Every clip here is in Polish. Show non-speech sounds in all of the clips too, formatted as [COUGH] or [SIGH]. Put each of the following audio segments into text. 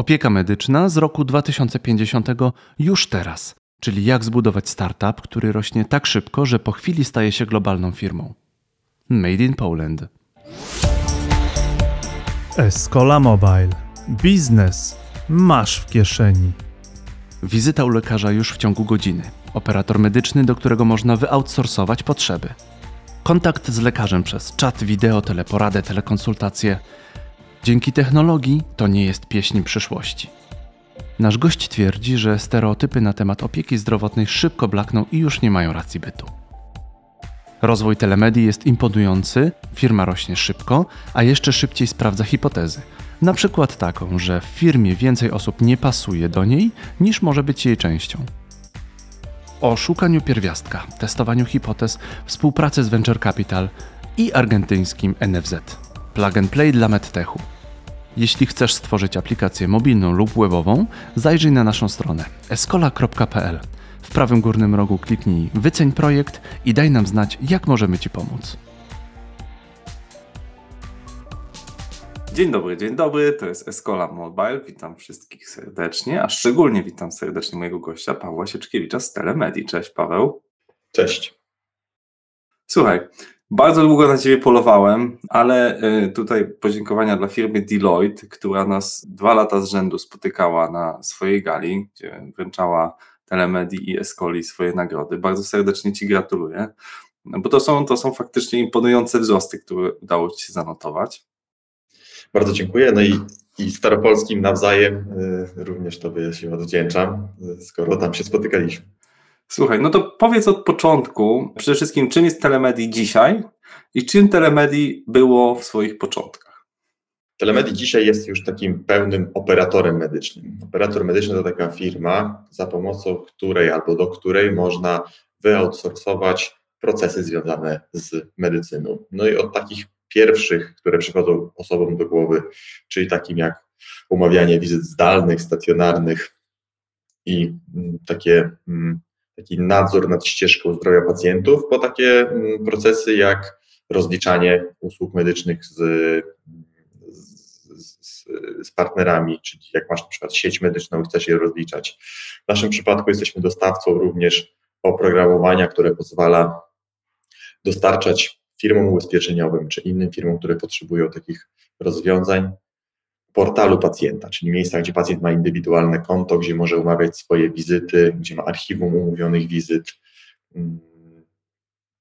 Opieka medyczna z roku 2050 już teraz, czyli jak zbudować startup, który rośnie tak szybko, że po chwili staje się globalną firmą. Made in Poland. Escola Mobile. Biznes masz w kieszeni. Wizyta u lekarza już w ciągu godziny. Operator medyczny, do którego można wyoutsourcować potrzeby. Kontakt z lekarzem przez czat, wideo, teleporadę, telekonsultacje. Dzięki technologii to nie jest pieśń przyszłości. Nasz gość twierdzi, że stereotypy na temat opieki zdrowotnej szybko blakną i już nie mają racji bytu. Rozwój telemedii jest imponujący, firma rośnie szybko, a jeszcze szybciej sprawdza hipotezy. Na przykład taką, że w firmie więcej osób nie pasuje do niej, niż może być jej częścią. O szukaniu pierwiastka, testowaniu hipotez, współpracy z Venture Capital i argentyńskim NFZ. Plug and Play dla MedTechu. Jeśli chcesz stworzyć aplikację mobilną lub webową, zajrzyj na naszą stronę escola.pl. W prawym górnym rogu kliknij Wyceń projekt i daj nam znać, jak możemy Ci pomóc. Dzień dobry, dzień dobry, to jest Escola Mobile. Witam wszystkich serdecznie, a szczególnie witam serdecznie mojego gościa Pawła Sieczkiewicza z Telemedii. Cześć Paweł. Cześć. Słuchaj, bardzo długo na Ciebie polowałem, ale y, tutaj podziękowania dla firmy Deloitte, która nas dwa lata z rzędu spotykała na swojej gali, gdzie wręczała Telemedii i Escoli swoje nagrody. Bardzo serdecznie Ci gratuluję, no bo to są, to są faktycznie imponujące wzrosty, które udało Ci się zanotować. Bardzo dziękuję. No i, i Staropolskim nawzajem y, również Tobie się odwdzięczam, y, skoro tam się spotykaliśmy. Słuchaj, no to powiedz od początku przede wszystkim, czym jest Telemedii dzisiaj i czym Telemedii było w swoich początkach. Telemedii dzisiaj jest już takim pełnym operatorem medycznym. Operator medyczny to taka firma, za pomocą której albo do której można wyoutsourcować procesy związane z medycyną. No i od takich pierwszych, które przychodzą osobom do głowy, czyli takim jak umawianie wizyt zdalnych, stacjonarnych i takie, mm, taki nadzór nad ścieżką zdrowia pacjentów, po takie mm, procesy jak rozliczanie usług medycznych z, z, z, partnerami, czyli jak masz na przykład sieć medyczną i chcesz je rozliczać. W naszym przypadku jesteśmy dostawcą również oprogramowania, które pozwala dostarczać firmom ubezpieczeniowym czy innym firmom, które potrzebują takich rozwiązań, portalu pacjenta, czyli miejsca, gdzie pacjent ma indywidualne konto, gdzie może umawiać swoje wizyty, gdzie ma archiwum umówionych wizyt. Mm.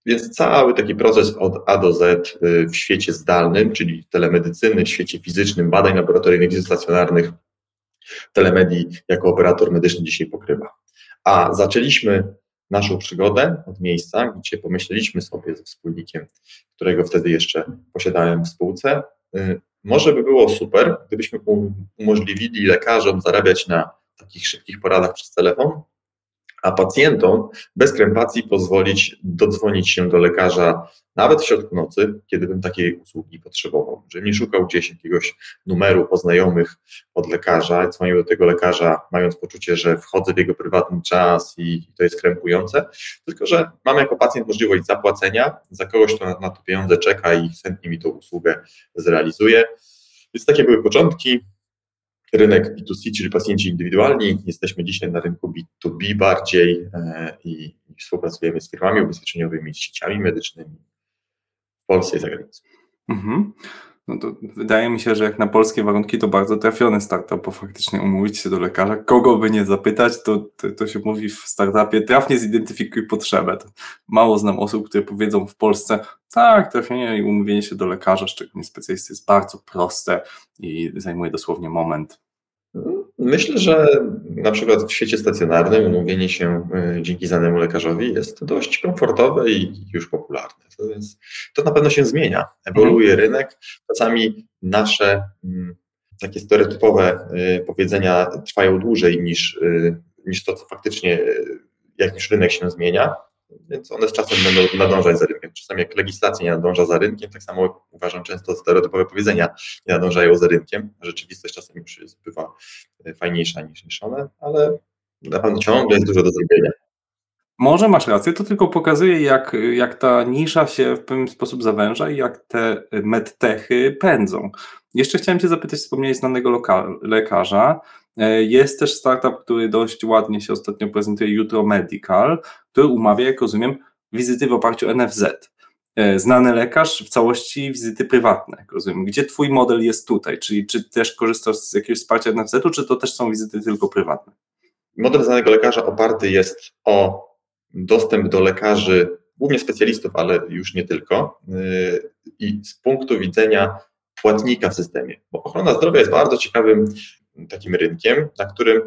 Więc cały taki proces od A do Z y, w świecie zdalnym, czyli telemedycyny, w świecie fizycznym, badań laboratoryjnych, wizyt stacjonarnych, telemedii jako operator medyczny dzisiaj pokrywa. A zaczęliśmy naszą przygodę od miejsca, gdzie pomyśleliśmy sobie ze wspólnikiem, którego wtedy jeszcze posiadałem w spółce, y, może by było super, gdybyśmy umożliwili lekarzom zarabiać na takich szybkich poradach przez telefon, a pacjentom bez krępacji pozwolić dodzwonić się do lekarza nawet w środku nocy, kiedy bym takiej usługi potrzebował. Że nie szukał gdzieś jakiegoś numeru poznajomych od lekarza, dzwonił do tego lekarza, mając poczucie, że wchodzę w jego prywatny czas i to jest krępujące, tylko że mam jako pacjent możliwość zapłacenia za kogoś, kto na, na to pieniądze czeka i chętnie mi tą usługę zrealizuje. Więc takie były początki rynek B2C, czyli pacjenci indywidualni. Jesteśmy dzisiaj na rynku B2B bardziej e, i współpracujemy z firmami ubezpieczeniowymi, sieciami medycznymi w Polsce i za granicą. Mhm. No to wydaje mi się, że jak na polskie warunki to bardzo trafiony startup, bo faktycznie umówić się do lekarza, kogo by nie zapytać, to, to, to się mówi w startupie, trafnie zidentyfikuj potrzebę. To mało znam osób, które powiedzą w Polsce, tak, trafienie i umówienie się do lekarza, szczególnie specjalisty, jest bardzo proste i zajmuje dosłownie moment. Myślę, że na przykład w świecie stacjonarnym umówienie się y, dzięki znanemu lekarzowi jest dość komfortowe i już popularne. To, jest, to na pewno się zmienia. Ewoluuje mhm. rynek. Czasami nasze mm, takie stereotypowe y, powiedzenia trwają dłużej niż, y, niż to, co faktycznie, jak już rynek się zmienia więc one z czasem będą nadążać za rynkiem. Czasami jak legislacja nie nadąża za rynkiem, tak samo uważam często stereotypowe powiedzenia nie nadążają za rynkiem. Rzeczywistość czasem już jest, bywa e, fajniejsza niż, niż one, ale na pewno ciągle jest dużo do zrobienia. Może masz rację, to tylko pokazuje, jak, jak ta nisza się w pewien sposób zawęża i jak te medtechy pędzą. Jeszcze chciałem Cię zapytać, wspomniałeś znanego lekarza. E, Jest też startup, który dość ładnie się ostatnio prezentuje, Jutro Medical, który umawia, jak rozumiem, wizyty w oparciu o NFZ. E, Znany lekarz, w całości wizyty prywatne, jak rozumiem. Gdzie Twój model jest tutaj? Czyli czy też korzystasz z jakiegoś wsparcia NFZ-u, czy to też są wizyty tylko prywatne? Model znanego lekarza oparty jest o dostęp do lekarzy, głównie specjalistów, ale już nie tylko, yy, i z punktu widzenia płatnika w systemie. Bo ochrona zdrowia jest bardzo ciekawym takim rynkiem, na którym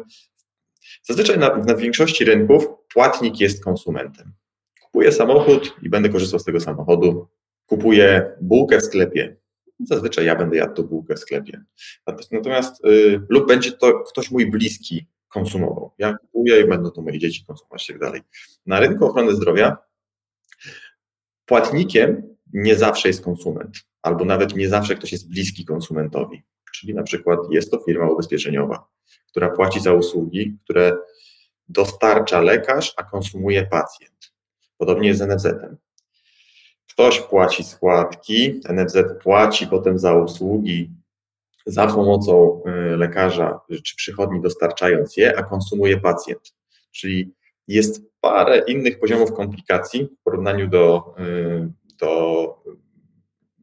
zazwyczaj na, na większości rynków płatnik jest konsumentem. Kupuję samochód i będę korzystał z tego samochodu. Kupuję bułkę w sklepie. Zazwyczaj ja będę jadł tą bułkę w sklepie. Natomiast yy, lub będzie to ktoś mój bliski konsumował. Ja kupuję i będą to moje dzieci konsumować i tak dalej. Na rynku ochrony zdrowia płatnikiem nie zawsze jest konsument, albo nawet nie zawsze ktoś jest bliski konsumentowi. Czyli na przykład jest to firma ubezpieczeniowa, która płaci za usługi, które dostarcza lekarz, a konsumuje pacjent. Podobnie jest z NFZ-em. Ktoś płaci składki, NFZ płaci potem za usługi za pomocą y, lekarza czy przychodni dostarczając je, a konsumuje pacjent. Czyli jest parę innych poziomów komplikacji w porównaniu do, y, do,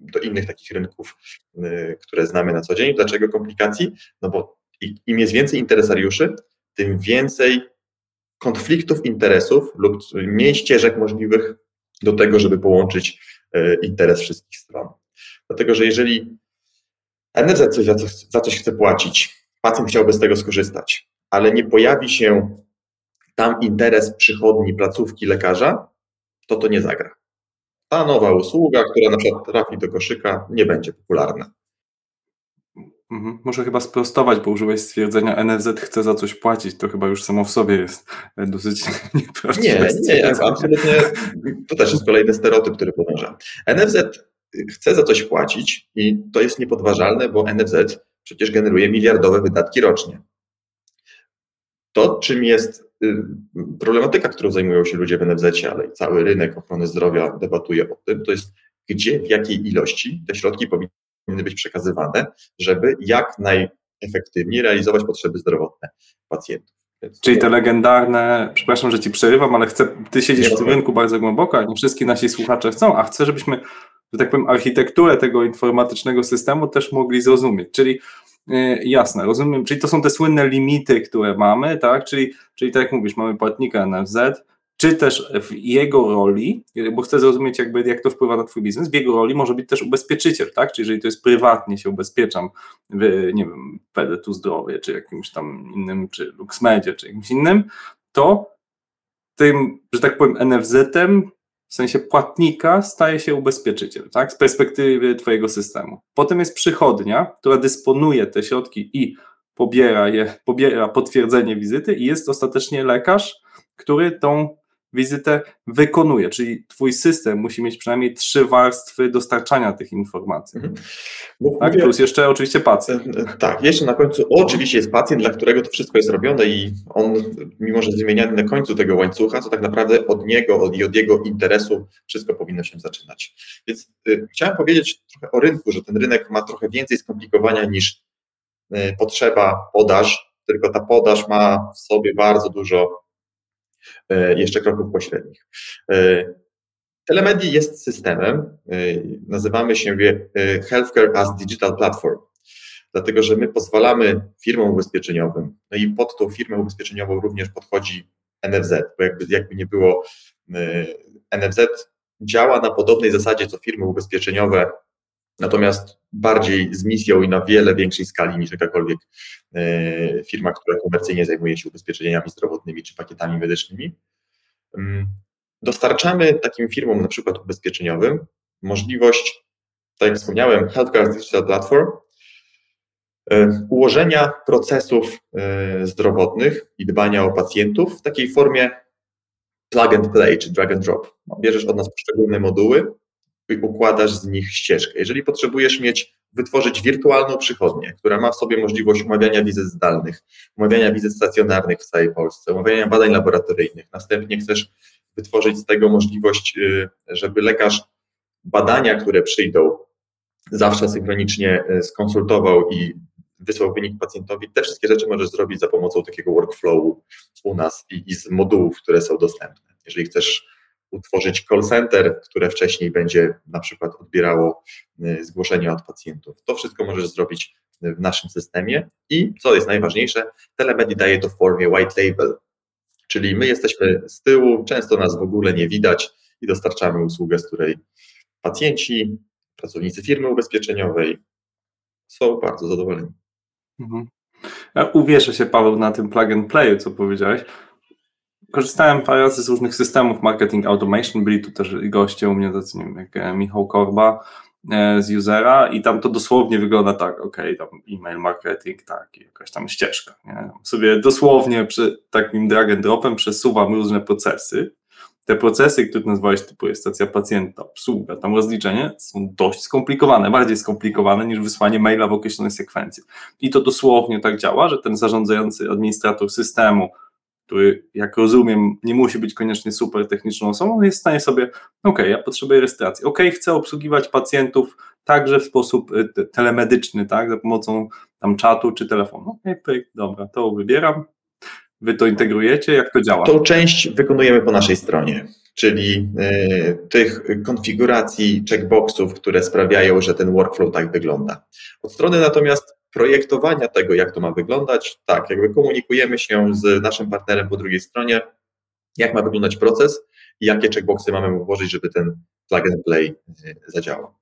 do innych takich rynków, y, które znamy na co dzień. Dlaczego komplikacji? No bo im jest więcej interesariuszy, tym więcej konfliktów interesów lub mniej ścieżek możliwych do tego, żeby połączyć interes wszystkich stron. Dlatego, że jeżeli NFZ coś za, coś za coś chce płacić, pacjent chciałby z tego skorzystać, ale nie pojawi się tam interes przychodni, placówki lekarza, to to nie zagra. Ta nowa usługa, która na przykład trafi do koszyka, nie będzie popularna. Mhm. Muszę chyba sprostować, bo użyłeś stwierdzenia NFZ chce za coś płacić. To chyba już samo w sobie jest dosyć [LAUGHS] nieprawdziwe. Nie, nie, absolutnie. To też jest kolejny stereotyp, który podąża. NFZ chce za coś płacić i to jest niepodważalne, bo NFZ przecież generuje miliardowe wydatki rocznie. To, czym jest problematyka, którą zajmują się ludzie w NFZ, ale i cały rynek ochrony zdrowia debatuje o tym, to jest gdzie, w jakiej ilości te środki powinny być przekazywane, żeby jak najefektywniej realizować potrzeby zdrowotne pacjentów. Więc Czyli te legendarne, przepraszam, że ci przerywam, ale chcę, ty siedzisz w tym rynku bardzo głęboko, a nie wszystkie nasi słuchacze chcą, a chcę, żebyśmy że tak powiem, architekturę tego informatycznego systemu też mogli zrozumieć. Czyli jasne, rozumiem, czyli to są te słynne limity, które mamy, tak? Czyli, czyli tak jak mówisz, mamy płatnika NFZ, czy też w jego roli, bo chcę zrozumieć jakby jak to wpływa na twój biznes, w jego roli może być też ubezpieczyciel, tak? Czyli jeżeli to jest prywatnie się ubezpieczam w, nie wiem, PDT Zdrowie, czy jakimś tam innym, czy LuxMedzie, czy jakimś innym, to tym, że tak powiem, NFZ-em w sensie płatnika staje się ubezpieczyciel, tak? Z perspektywy Twojego systemu. Potem jest przychodnia, która dysponuje te środki i pobiera je, pobiera potwierdzenie wizyty i jest ostatecznie lekarz, który tą wizytę wykonuje, czyli twój system musi mieć przynajmniej trzy warstwy dostarczania tych informacji. Mhm. Tak, plus jeszcze oczywiście pacjent. Tak, jeszcze na końcu oczywiście jest pacjent, dla którego to wszystko jest robione i on, mimo że jest wymieniany na końcu tego łańcucha, to tak naprawdę od niego od, i od jego interesu wszystko powinno się zaczynać. Więc y, chciałem powiedzieć trochę o rynku, że ten rynek ma trochę więcej skomplikowania niż y, potrzeba podaż, tylko ta podaż ma w sobie bardzo dużo E, jeszcze kroków pośrednich. E, Telemedii jest systemem, e, nazywamy się Healthcare as Digital Platform, dlatego że my pozwalamy firmom ubezpieczeniowym, no i pod tą firmę ubezpieczeniową również podchodzi NFZ, bo jakby, jakby nie było, NFZ działa na podobnej zasadzie co firmy ubezpieczeniowe natomiast bardziej z misją i na wiele większej skali niż jakakolwiek e, firma, która komercyjnie zajmuje się ubezpieczeniami zdrowotnymi czy pakietami medycznymi. Mm, dostarczamy takim firmom, na przykład ubezpieczeniowym, możliwość, tak jak wspomniałem, Healthcare Digital Platform, e, ułożenia procesów e, zdrowotnych i dbania o pacjentów w takiej formie plug and play czy drag and drop. Bierzesz od nas poszczególne moduły, układasz z nich ścieżkę. Jeżeli potrzebujesz mieć, wytworzyć wirtualną przychodnię, która ma w sobie możliwość umawiania wizyt zdalnych, umawiania wizyt stacjonarnych w całej Polsce, umawiania badań laboratoryjnych, następnie chcesz wytworzyć z tego możliwość, y, żeby lekarz badania, które przyjdą, zawsze synchronicznie y, skonsultował i wysłał wynik pacjentowi. Te wszystkie rzeczy możesz zrobić za pomocą takiego workflowu u nas i, i z modułów, które są dostępne. Jeżeli chcesz utworzyć call center, które wcześniej będzie na przykład odbierało y, zgłoszenia od pacjentów. To wszystko możesz zrobić w naszym systemie i co jest najważniejsze, Telemedi daje to w formie white label, czyli my jesteśmy z tyłu, często nas w ogóle nie widać i dostarczamy usługę, z której pacjenci, pracownicy firmy ubezpieczeniowej są bardzo zadowoleni. Mhm. Ja uwierzę się, Paweł, na tym plug and play, co powiedziałeś. Korzystałem parę razy z różnych systemów marketing automation, byli tu też goście u mnie, tacy nie wiem, jak e, Michał Korba e, z usera i tam to dosłownie wygląda tak, ok, tam e-mail marketing, tak, i jakaś tam ścieżka. Nie? Sobie dosłownie przy takim drag and dropem przesuwam różne procesy. Te procesy, które nazwałeś typu jest stacja pacjenta, obsługa, tam rozliczenie, są dość skomplikowane, bardziej skomplikowane niż wysłanie maila w określonej sekwencji. I to dosłownie tak działa, że ten zarządzający administrator systemu który, jak rozumiem, nie musi być koniecznie super techniczną osobą, jest w stanie sobie, ok, ja potrzebuję rejestracji, ok, chcę obsługiwać pacjentów także w sposób y, telemedyczny, tak, za pomocą tam czatu czy telefonu. Ok, dobra, to wybieram, wy to integrujecie, jak to działa? Tą część wykonujemy po naszej stronie, czyli y, tych konfiguracji checkboxów, które sprawiają, że ten workflow tak wygląda. Od strony natomiast projektowania tego, jak to ma wyglądać, tak, jakby komunikujemy się z naszym partnerem po drugiej stronie, jak ma wyglądać proces i jakie checkboxy mamy włożyć, żeby ten plug and play e, zadziałał.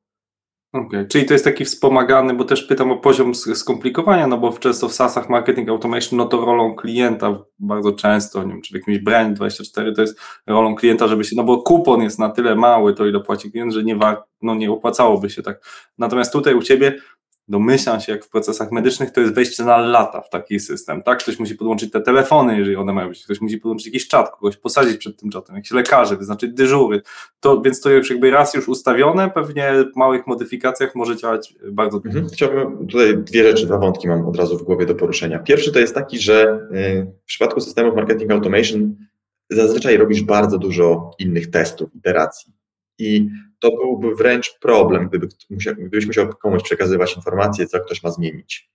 Okay. Czyli to jest taki wspomagany, bo też pytam o poziom skomplikowania, no bo często w SaaSach marketing automation, no to rolą klienta bardzo często, nie wiem, czy w jakimś brand 24 to jest rolą klienta, żeby się, no bo kupon jest na tyle mały, to ile płaci klient, że nie, wa, no nie opłacałoby się tak. Natomiast tutaj u Ciebie domyślam się, jak w procesach medycznych, to jest wejście na lata w taki system, tak? Ktoś musi podłączyć te telefony, jeżeli one mają być, ktoś musi podłączyć jakiś czat, kogoś posadzić przed tym czatem, jakiś lekarzy, wyznaczyć dyżury, to, więc to już jakby raz już ustawione, pewnie w małych modyfikacjach może działać bardzo mhm. Chciałbym tutaj dwie rzeczy, dwa wątki mam od razu w głowie do poruszenia. Pierwszy to jest taki, że y, w przypadku systemów marketing automation zazwyczaj robisz bardzo dużo innych testów, iteracji i to byłby wręcz problem, gdyby, gdybyś musiał komuś przekazywać informacje, co ktoś ma zmienić.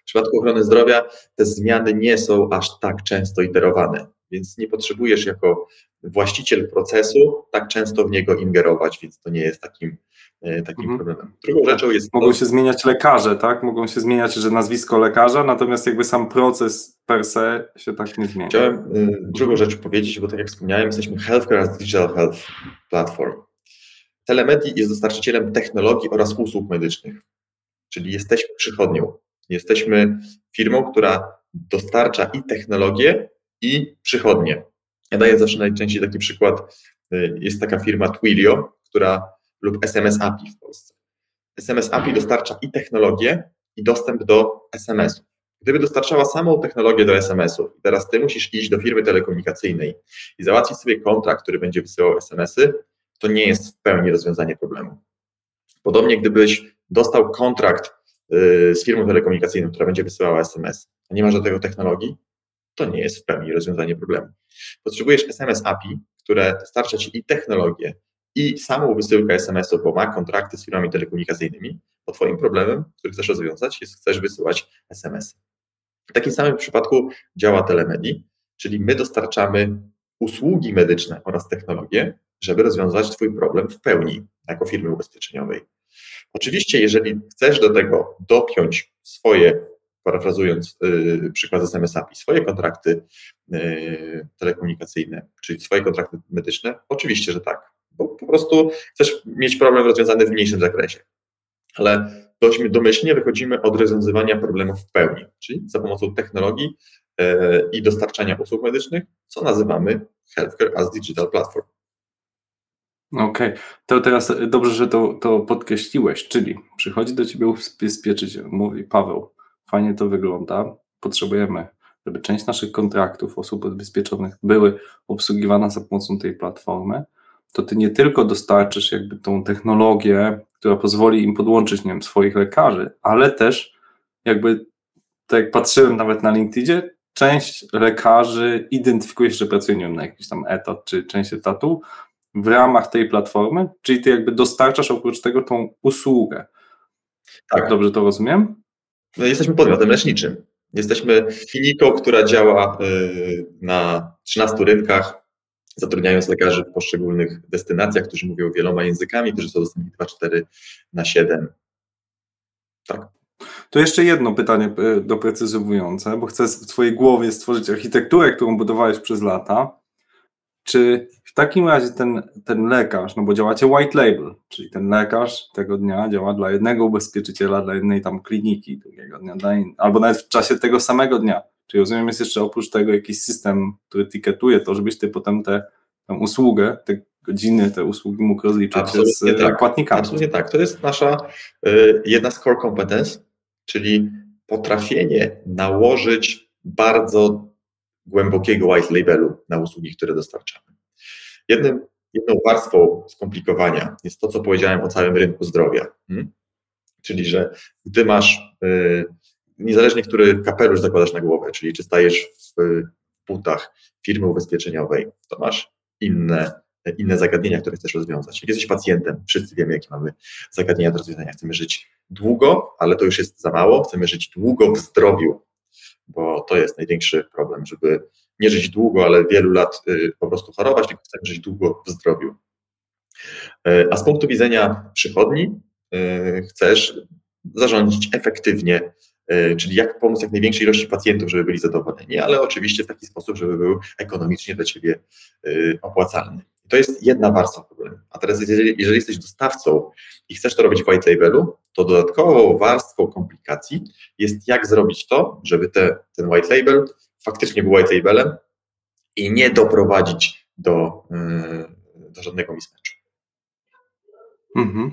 W przypadku ochrony zdrowia te zmiany nie są aż tak często iterowane, więc nie potrzebujesz jako właściciel procesu tak często w niego ingerować, więc to nie jest takim, e, takim mhm. problemem. Drugą rzeczą jest. Mogą to, się zmieniać lekarze, tak? Mogą się zmieniać, że nazwisko lekarza, natomiast jakby sam proces per se się tak nie zmienia. Chciałem y, drugą rzecz powiedzieć, bo tak jak wspomniałem, jesteśmy Healthcare as Digital Health Platform. Telemedii jest dostarczycielem technologii oraz usług medycznych, czyli jesteśmy przychodnią. Jesteśmy firmą, która dostarcza i technologię, i przychodnie. Ja daję zawsze najczęściej taki przykład. Y, jest taka firma Twilio, która lub SMS API w Polsce. SMS API dostarcza i technologię, i dostęp do SMS-ów. Gdyby dostarczała samą technologię do SMS-ów, teraz ty musisz iść do firmy telekomunikacyjnej i załatwić sobie kontrakt, który będzie wysyłał SMS-y, to nie jest w pełni rozwiązanie problemu. Podobnie gdybyś dostał kontrakt y, z firmą telekomunikacyjną, która będzie wysyłała SMS, a nie masz do tego technologii, to nie jest w pełni rozwiązanie problemu. Potrzebujesz SMS API, które dostarcza Ci i technologię, i samą wysyłkę SMS-u, bo ma kontrakty z firmami telekomunikacyjnymi, bo Twoim problemem, który chcesz rozwiązać, jest chcesz wysyłać SMS. W takim samym przypadku działa Telemedii, czyli my dostarczamy usługi medyczne oraz technologie, żeby rozwiązać Twój problem w pełni jako firmy ubezpieczeniowej. Oczywiście, jeżeli chcesz do tego dopiąć swoje, parafrazując yy, przykład SMS API, swoje kontrakty yy, telekomunikacyjne, czyli swoje kontrakty medyczne, oczywiście, że tak, bo po prostu chcesz mieć problem rozwiązany w mniejszym zakresie. Ale dość domyślnie wychodzimy od rozwiązywania problemów w pełni, czyli za pomocą technologii yy, i dostarczania usług medycznych, co nazywamy Healthcare as Digital Platform. Okej, to teraz dobrze, że to, to podkreśliłeś, czyli przychodzi do ciebie ubezpieczyciel, mówi Paweł, fajnie to wygląda, potrzebujemy, żeby część naszych kontraktów osób ubezpieczonych były obsługiwane za pomocą tej platformy, to ty nie tylko dostarczysz jakby tą technologię, która pozwoli im podłączyć, nie wiem, swoich lekarzy, ale też jakby, tak jak patrzyłem nawet na LinkedInie, część lekarzy identyfikuje się, że wiem, na jakiś tam etat czy część etatu w ramach tej platformy, czyli ty jakby dostarczasz oprócz tego tą usługę. Tak. Dobrze to rozumiem? No, jesteśmy podmiotem leczniczym. Jesteśmy kliniką, która działa y, na 13 rynkach, zatrudniając lekarzy w poszczególnych destynacjach, którzy mówią wieloma językami, którzy są dostępni 2-4 na 7. Tak. To jeszcze jedno pytanie y, doprecyzowujące, bo chcę w Twojej głowie stworzyć architekturę, którą budowałeś przez lata. Czy takim razie ten, ten lekarz, no bo działacie white label, czyli ten lekarz tego dnia działa dla jednego ubezpieczyciela, dla jednej tam kliniki, drugiego dnia, dla in... albo nawet w czasie tego samego dnia. Czyli rozumiem, jest jeszcze oprócz tego jakiś system, który tiketuje to, żebyś ty potem tę usługę, te godziny, te usługi mógł rozliczyć Absolutnie z tak. płatnikami. Absolutnie tak. To jest nasza y, jedna z core competence, czyli potrafienie nałożyć bardzo głębokiego white labelu na usługi, które dostarczamy. Jednym, jedną warstwą skomplikowania jest to, co powiedziałem o całym rynku zdrowia. Hmm? Czyli, że gdy masz, yy, niezależnie który kapelusz zakładasz na głowę, czyli czy stajesz w butach firmy ubezpieczeniowej, to masz inne, inne zagadnienia, które chcesz rozwiązać. Jak jesteś pacjentem, wszyscy wiemy, jakie mamy zagadnienia do rozwiązania. Chcemy żyć długo, ale to już jest za mało. Chcemy żyć długo w zdrowiu, bo to jest największy problem, żeby nie żyć długo, ale wielu lat y, po prostu chorować, tylko chcemy żyć długo w zdrowiu. Y, a z punktu widzenia przychodni y, chcesz zarządzić efektywnie, czyli jak pomóc jak największej ilości pacjentów, żeby byli zadowoleni, ale oczywiście w taki sposób, żeby był ekonomicznie dla Ciebie opłacalny. To jest jedna warstwa problemu. A teraz, jeżeli, jeżeli jesteś dostawcą i chcesz to robić w white labelu, to dodatkową warstwą komplikacji jest jak zrobić to, żeby te, ten white label faktycznie był white labelem i nie doprowadzić do, yy, do żadnego mismatchu. Mhm.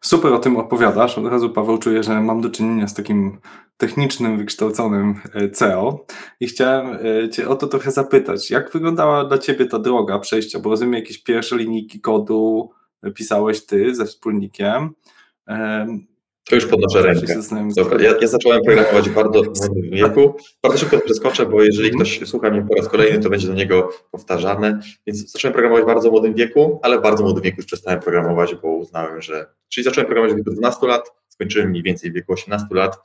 Super o tym opowiadasz. Od razu, Paweł, czuję, że mam do czynienia z takim technicznym, wykształconym e, CEO i chciałem e, Cię o to trochę zapytać. Jak wyglądała dla Ciebie ta droga przejścia? Bo rozumiem, jakieś pierwsze linijki kodu pisałeś Ty ze wspólnikiem. To już podnoszę rękę. Dobra, ja, ja, zacząłem programować w bardzo młodym wieku. Bardzo szybko przeskoczę, bo jeżeli mhm. ktoś słucha mnie po raz kolejny, to będzie do niego powtarzane. Więc zacząłem programować w bardzo młodym wieku, ale w bardzo młodym wieku już przestałem programować, bo uznałem, że. Czyli zacząłem programować w wieku 12 lat, skończyłem mniej więcej w wieku 18 lat,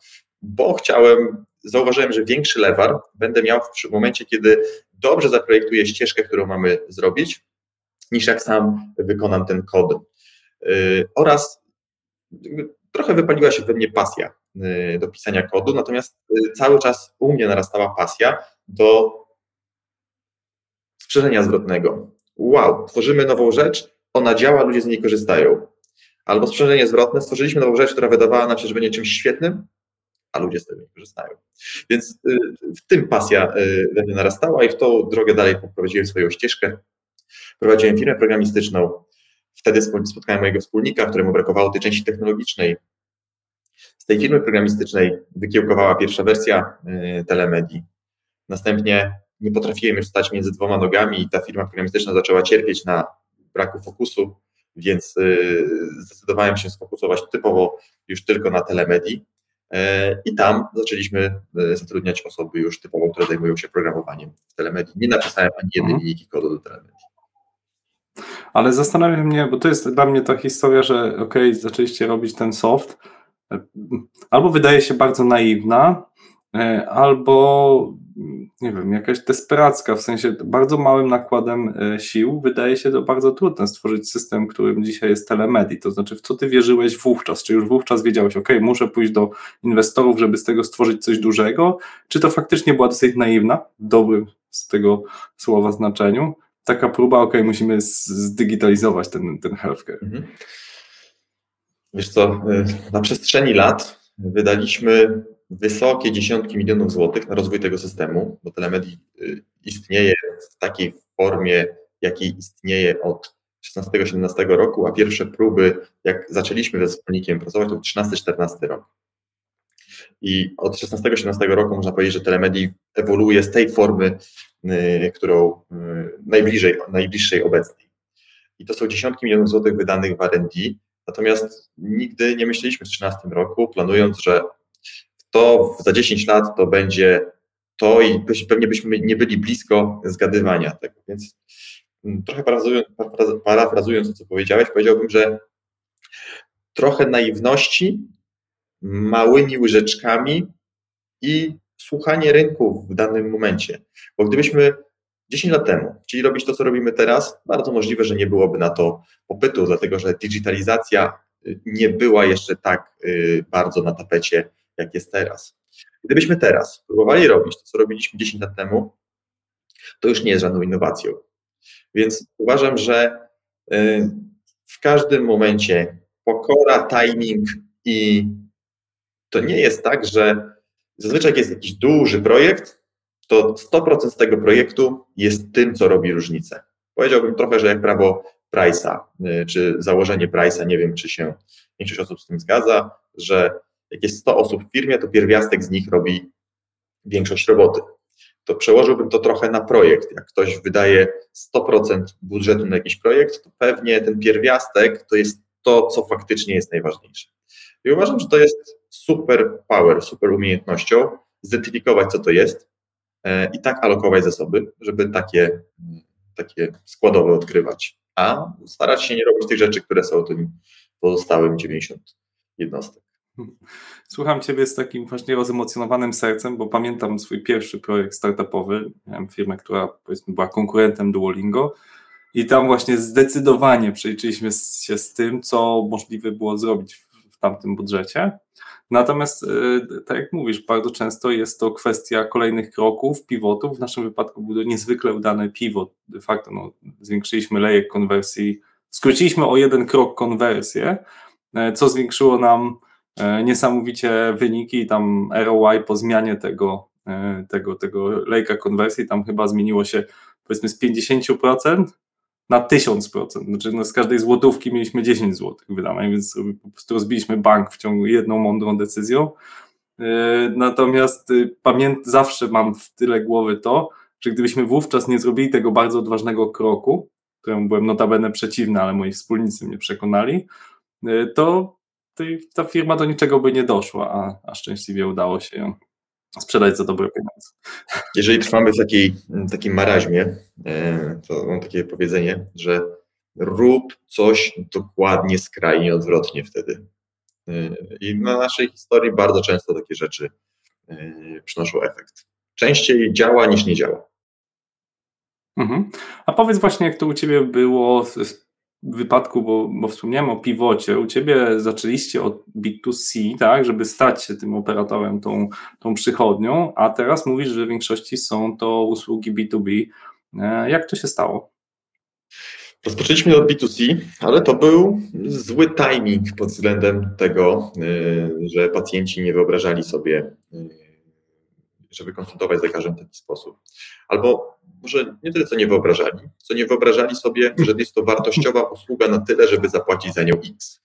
bo chciałem, zauważyłem, że większy lewar będę miał w momencie, kiedy dobrze zaprojektuję ścieżkę, którą mamy zrobić, niż jak sam wykonam ten kod. Yy, oraz trochę wypaliła się we mnie pasja y, do pisania kodu, natomiast y, cały czas u mnie narastała pasja do sprzężenia zwrotnego. Wow, tworzymy nową rzecz, ona działa, ludzie z niej korzystają. Albo sprzężenie zwrotne, stworzyliśmy nową rzecz, która wydawała nam się, że będzie czymś świetnym, a ludzie z tego nie korzystają. Więc y, w tym pasja we mnie narastała i w tą drogę dalej poprowadziłem swoją ścieżkę. Prowadziłem firmę programistyczną, Wtedy spotkałem mojego wspólnika, któremu brakowało tej części technologicznej. Z tej firmy programistycznej wykiełkowała pierwsza wersja y, telemedii. Następnie nie potrafiłem już stać między dwoma nogami i ta firma programistyczna zaczęła cierpieć na braku fokusu, więc y, zdecydowałem się sfokusować typowo już tylko na telemedii. Y, I tam zaczęliśmy zatrudniać osoby już typowo, które zajmują się programowaniem w telemedii. Nie napisałem ani jednej mhm. linijki kodu do telemedii. Ale zastanawia mnie, bo to jest dla mnie ta historia, że ok, zaczęliście robić ten soft, e, albo wydaje się bardzo naiwna, e, albo nie wiem, jakaś desperacka, w sensie bardzo małym nakładem e, sił wydaje się to bardzo trudne stworzyć system, którym dzisiaj jest telemedii. To znaczy, w co ty wierzyłeś wówczas? Czy już wówczas wiedziałeś, ok, muszę pójść do inwestorów, żeby z tego stworzyć coś dużego? Czy to faktycznie była dosyć naiwna, w dobrym z tego słowa znaczeniu? Taka próba, ok, musimy zdigitalizować ten, ten healthcare. Mhm. Wiesz co, y, na przestrzeni lat wydaliśmy wysokie dziesiątki milionów złotych na rozwój tego systemu, bo telemedii y, istnieje w takiej formie, jakiej istnieje od 16-17 roku, a pierwsze próby, jak zaczęliśmy ze wspólnikiem pracować, to 13-14 rok. I od 16-17 roku można powiedzieć, że telemedii ewoluuje z tej formy, y, którą y, najbliżej, najbliższej obecnej. I to są dziesiątki milionów złotych wydanych w R&D, natomiast nigdy nie myśleliśmy w 2013 roku, planując, że to za 10 lat to będzie to i pewnie byśmy nie byli blisko zgadywania tego. Więc mm, trochę parafrazując, parafrazując to, co powiedziałeś, powiedziałbym, że trochę naiwności, małymi łyżeczkami i słuchanie rynku w danym momencie. Bo gdybyśmy 10 lat temu chcieli robić to, co robimy teraz, bardzo możliwe, że nie byłoby na to popytu, dlatego że digitalizacja y, nie była jeszcze tak y, bardzo na tapecie, jak jest teraz. Gdybyśmy teraz próbowali robić to, co robiliśmy 10 lat temu, to już nie jest żadną innowacją. Więc uważam, że y, w każdym momencie pokora, timing i to nie jest tak, że zazwyczaj jak jest jakiś duży projekt, to 100% z tego projektu jest tym, co robi różnicę. Powiedziałbym trochę, że jak prawo Price'a, y, czy założenie Price'a, nie wiem, czy się większość osób z tym zgadza, że jak jest 100 osób w firmie, to pierwiastek z nich robi większość roboty. To przełożyłbym to trochę na projekt. Jak ktoś wydaje 100% budżetu na jakiś projekt, to pewnie ten pierwiastek to jest to, co faktycznie jest najważniejsze. I uważam, że to jest super power, super umiejętnością zidentyfikować, co to jest e, i tak alokować zasoby, żeby takie, takie składowe odkrywać, a starać się nie robić tych rzeczy, które są tym pozostałym 90 jednostek. Słucham Ciebie z takim właśnie rozemocjonowanym sercem, bo pamiętam swój pierwszy projekt startupowy. Miałem firmę, która powiedzmy była konkurentem Duolingo i tam właśnie zdecydowanie przejrzeliśmy się z tym, co możliwe było zrobić w tamtym budżecie. Natomiast, yy, tak jak mówisz, bardzo często jest to kwestia kolejnych kroków, pivotów. W naszym wypadku był to niezwykle udany pivot. De facto no, zwiększyliśmy lejek konwersji, skróciliśmy o jeden krok konwersję, yy, co zwiększyło nam yy, niesamowicie wyniki. Tam ROI po zmianie tego, tego, tego lejka konwersji tam chyba zmieniło się powiedzmy z 50% na 1000%. Znaczy no z każdej złotówki mieliśmy 10 złotych wydanych, więc po prostu rozbiliśmy bank w ciągu jedną mądrą decyzją. E, natomiast y, pamięt, zawsze mam w tyle głowy to, że gdybyśmy wówczas nie zrobili tego bardzo odważnego kroku, któremu byłem notabene przeciwny, ale moi wspólnicy mnie przekonali, e, to ta firma do niczego by nie doszła, a, a szczęśliwie udało się ją sprzedać za dobre pieniądze. Jeżeli trwamy w takiej, takim maraźmie, e, to mam takie powiedzenie, że rób coś dokładnie skrajnie odwrotnie wtedy. E, I na naszej historii bardzo często takie rzeczy e, przynoszą efekt. Częściej działa niż nie działa. Mhm. A powiedz właśnie, jak to u Ciebie było wypadku, bo, bo wspomniałem o pivocie, u Ciebie zaczęliście od B2C, tak, żeby stać się tym operatorem, tą, tą przychodnią, a teraz mówisz, że w większości są to usługi B2B. E, jak to się stało? Rozpoczęliśmy od B2C, ale to był zły timing pod względem tego, e, że pacjenci nie wyobrażali sobie, e, żeby konsultować z lekarzem w taki sposób. Albo może nie tyle, co nie wyobrażali, co nie wyobrażali sobie, że jest to wartościowa usługa na tyle, żeby zapłacić za nią X,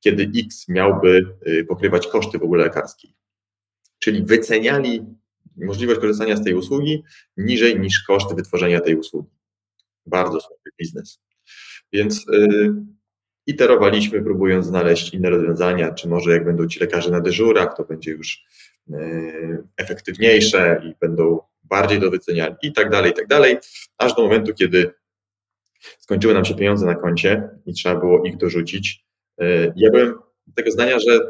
kiedy X miałby y, pokrywać koszty w ogóle lekarskiej. Czyli wyceniali możliwość korzystania z tej usługi niżej niż koszty wytworzenia tej usługi. Bardzo słaby biznes. Więc yy, iterowaliśmy, próbując znaleźć inne rozwiązania, czy może jak będą ci lekarze na dyżurach, to będzie już efektywniejsze i będą bardziej do wyceniania i tak dalej, i tak dalej, aż do momentu, kiedy skończyły nam się pieniądze na koncie i trzeba było ich dorzucić. E, ja byłem tego zdania, że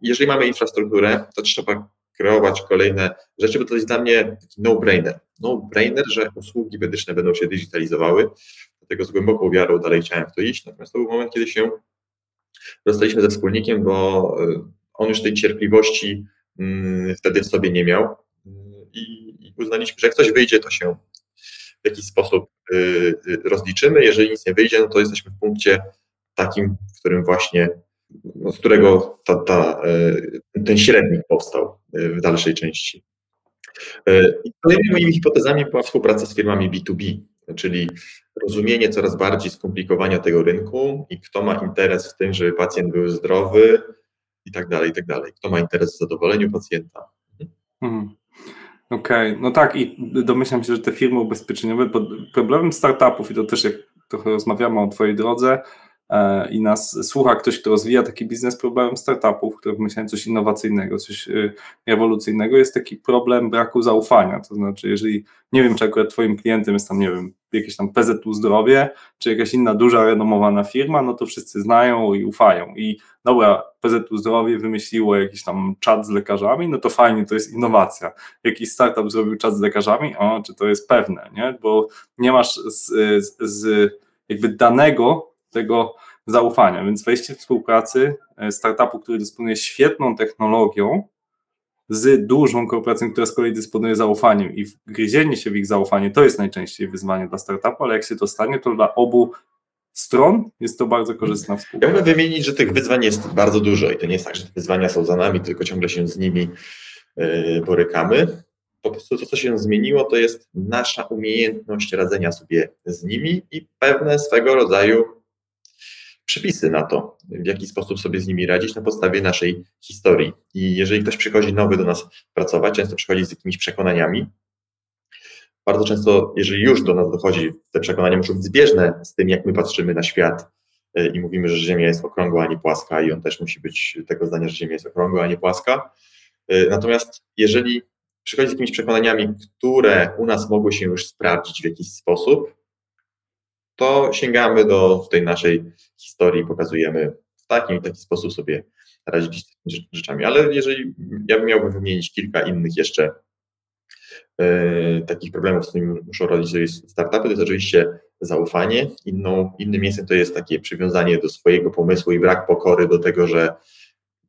jeżeli mamy infrastrukturę, to trzeba kreować kolejne rzeczy, bo to jest dla mnie taki no-brainer. No-brainer, że usługi medyczne będą się digitalizowały, dlatego z głęboką wiarą dalej chciałem w to iść, natomiast to był moment, kiedy się rozstaliśmy ze wspólnikiem, bo e, on już tej cierpliwości wtedy w sobie nie miał i uznaliśmy, że jak coś wyjdzie, to się w jakiś sposób y, y, rozliczymy. Jeżeli nic nie wyjdzie, no to jesteśmy w punkcie takim, w którym właśnie, no z którego ta, ta, y, ten średnik powstał w dalszej części. I kolejnymi moimi hipotezami była współpraca z firmami B2B, czyli rozumienie coraz bardziej skomplikowania tego rynku i kto ma interes w tym, żeby pacjent był zdrowy i tak dalej, i tak dalej. Kto ma interes w zadowoleniu pacjenta. Mhm. Okej, okay. no tak i domyślam się, że te firmy ubezpieczeniowe, problemem startupów i to też jak trochę rozmawiamy o Twojej drodze, i nas słucha ktoś, kto rozwija taki biznes, problemem startupów, które wymyślają coś innowacyjnego, coś e, rewolucyjnego, jest taki problem braku zaufania. To znaczy, jeżeli nie wiem, czy akurat Twoim klientem jest tam, nie wiem, jakieś tam PZU Zdrowie, czy jakaś inna duża, renomowana firma, no to wszyscy znają i ufają. I dobra, PZU Zdrowie wymyśliło jakiś tam czat z lekarzami, no to fajnie, to jest innowacja. Jakiś startup zrobił czat z lekarzami, o, czy to jest pewne, nie? Bo nie masz z, z, z jakby danego tego zaufania, więc wejście w współpracy e, startupu, który dysponuje świetną technologią, z dużą korporacją, która z kolei dysponuje zaufaniem i wgryzienie się w ich zaufanie to jest najczęściej wyzwanie dla startupu, ale jak się to stanie, to dla obu stron jest to bardzo korzystna Ja współpraca. mogę wymienić, że tych wyzwań jest bardzo dużo i to nie jest tak, że te wyzwania są za nami, tylko ciągle się z nimi yy, borykamy. Po prostu to, co się zmieniło, to jest nasza umiejętność radzenia sobie z nimi i pewne swego rodzaju przepisy na to, w jaki sposób sobie z nimi radzić na podstawie naszej historii. I jeżeli ktoś przychodzi nowy do nas pracować, często przychodzi z jakimiś przekonaniami. Bardzo często, jeżeli już do nas dochodzi, te przekonania muszą być zbieżne z tym, jak my patrzymy na świat y, i mówimy, że Ziemia jest okrągła, a nie płaska, i on też musi być tego zdania, że Ziemia jest okrągła, a nie płaska. Y, Natomiast jeżeli przychodzi z jakimiś przekonaniami, które u nas mogły się już sprawdzić w jakiś sposób, to sięgamy do tej naszej historii, pokazujemy w taki i taki sposób sobie radzić z tymi rzeczami. Ale jeżeli ja bym miałbym wymienić kilka innych jeszcze e, takich problemów, z którymi muszą radzić startupy, to jest oczywiście zaufanie. Inną, innym miejscem to jest takie przywiązanie do swojego pomysłu i brak pokory do tego, że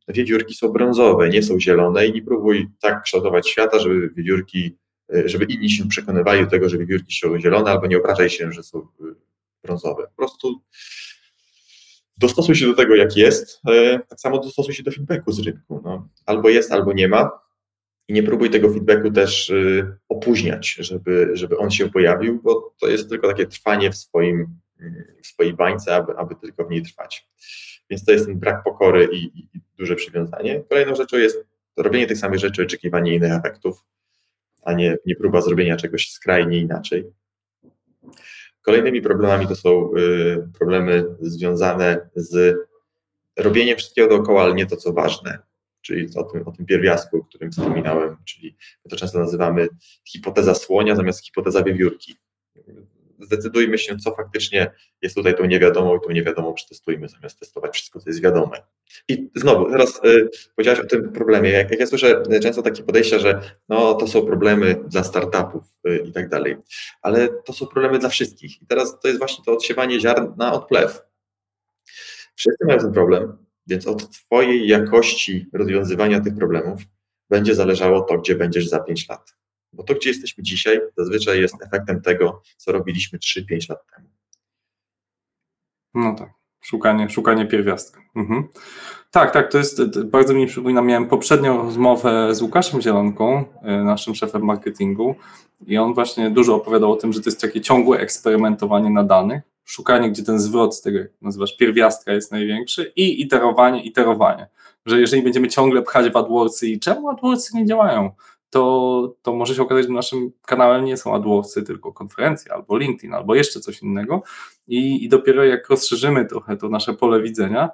wiewiórki są brązowe, nie są zielone i nie próbuj tak kształtować świata, żeby wiewiórki, e, żeby inni się przekonywali do tego, że wiewiórki są zielone, albo nie obrażaj się, że są brązowe. Po prostu dostosuj się do tego, jak jest. E, Tak samo dostosuj się do feedbacku z rynku. No. Albo jest, albo nie ma. I nie próbuj tego feedbacku też y, opóźniać, żeby, żeby on się pojawił, bo to jest tylko takie trwanie w, swoim, w swojej bańce, aby, aby tylko w niej trwać. Więc to jest ten brak pokory i, i, i duże przywiązanie. Kolejną rzeczą jest robienie tych samych rzeczy, oczekiwanie innych efektów, a nie, nie próba zrobienia czegoś skrajnie inaczej. Kolejnymi problemami to są y, problemy związane z robieniem wszystkiego dookoła, ale nie to, co ważne, czyli o tym, o tym pierwiastku, o którym wspominałem, czyli my to często nazywamy hipoteza słonia zamiast hipoteza wiewiórki. Zdecydujmy się, co faktycznie jest tutaj tą niewiadomą i tą niewiadomą przetestujmy, zamiast testować wszystko, co jest wiadome. I znowu, teraz y, powiedziałeś o tym problemie. Jak, jak ja słyszę często takie podejścia, że no, to są problemy dla startupów y, i tak dalej, ale to są problemy dla wszystkich. I teraz to jest właśnie to odsiewanie ziarna od plew. Wszyscy mają ten problem, więc od Twojej jakości rozwiązywania tych problemów będzie zależało to, gdzie będziesz za 5 lat. Bo to, gdzie jesteśmy dzisiaj, zazwyczaj jest efektem tego, co robiliśmy 3-5 lat temu. No tak, szukanie, szukanie pierwiastka. Mhm. Tak, tak, to jest, bardzo mi przypomina, miałem poprzednią rozmowę z Łukaszem Zielonką, y, naszym szefem marketingu i on właśnie dużo opowiadał o tym, że to jest takie ciągłe eksperymentowanie na danych, szukanie, gdzie ten zwrot z tego, jak nazywasz, pierwiastka jest największy i iterowanie, iterowanie, że jeżeli będziemy ciągle pchać w AdWordsy i czemu AdWordsy nie działają, to, to może się okazać, że naszym kanałem nie są AdWordsy, tylko konferencje, albo LinkedIn, albo jeszcze coś innego i, i dopiero jak rozszerzymy trochę to nasze pole widzenia,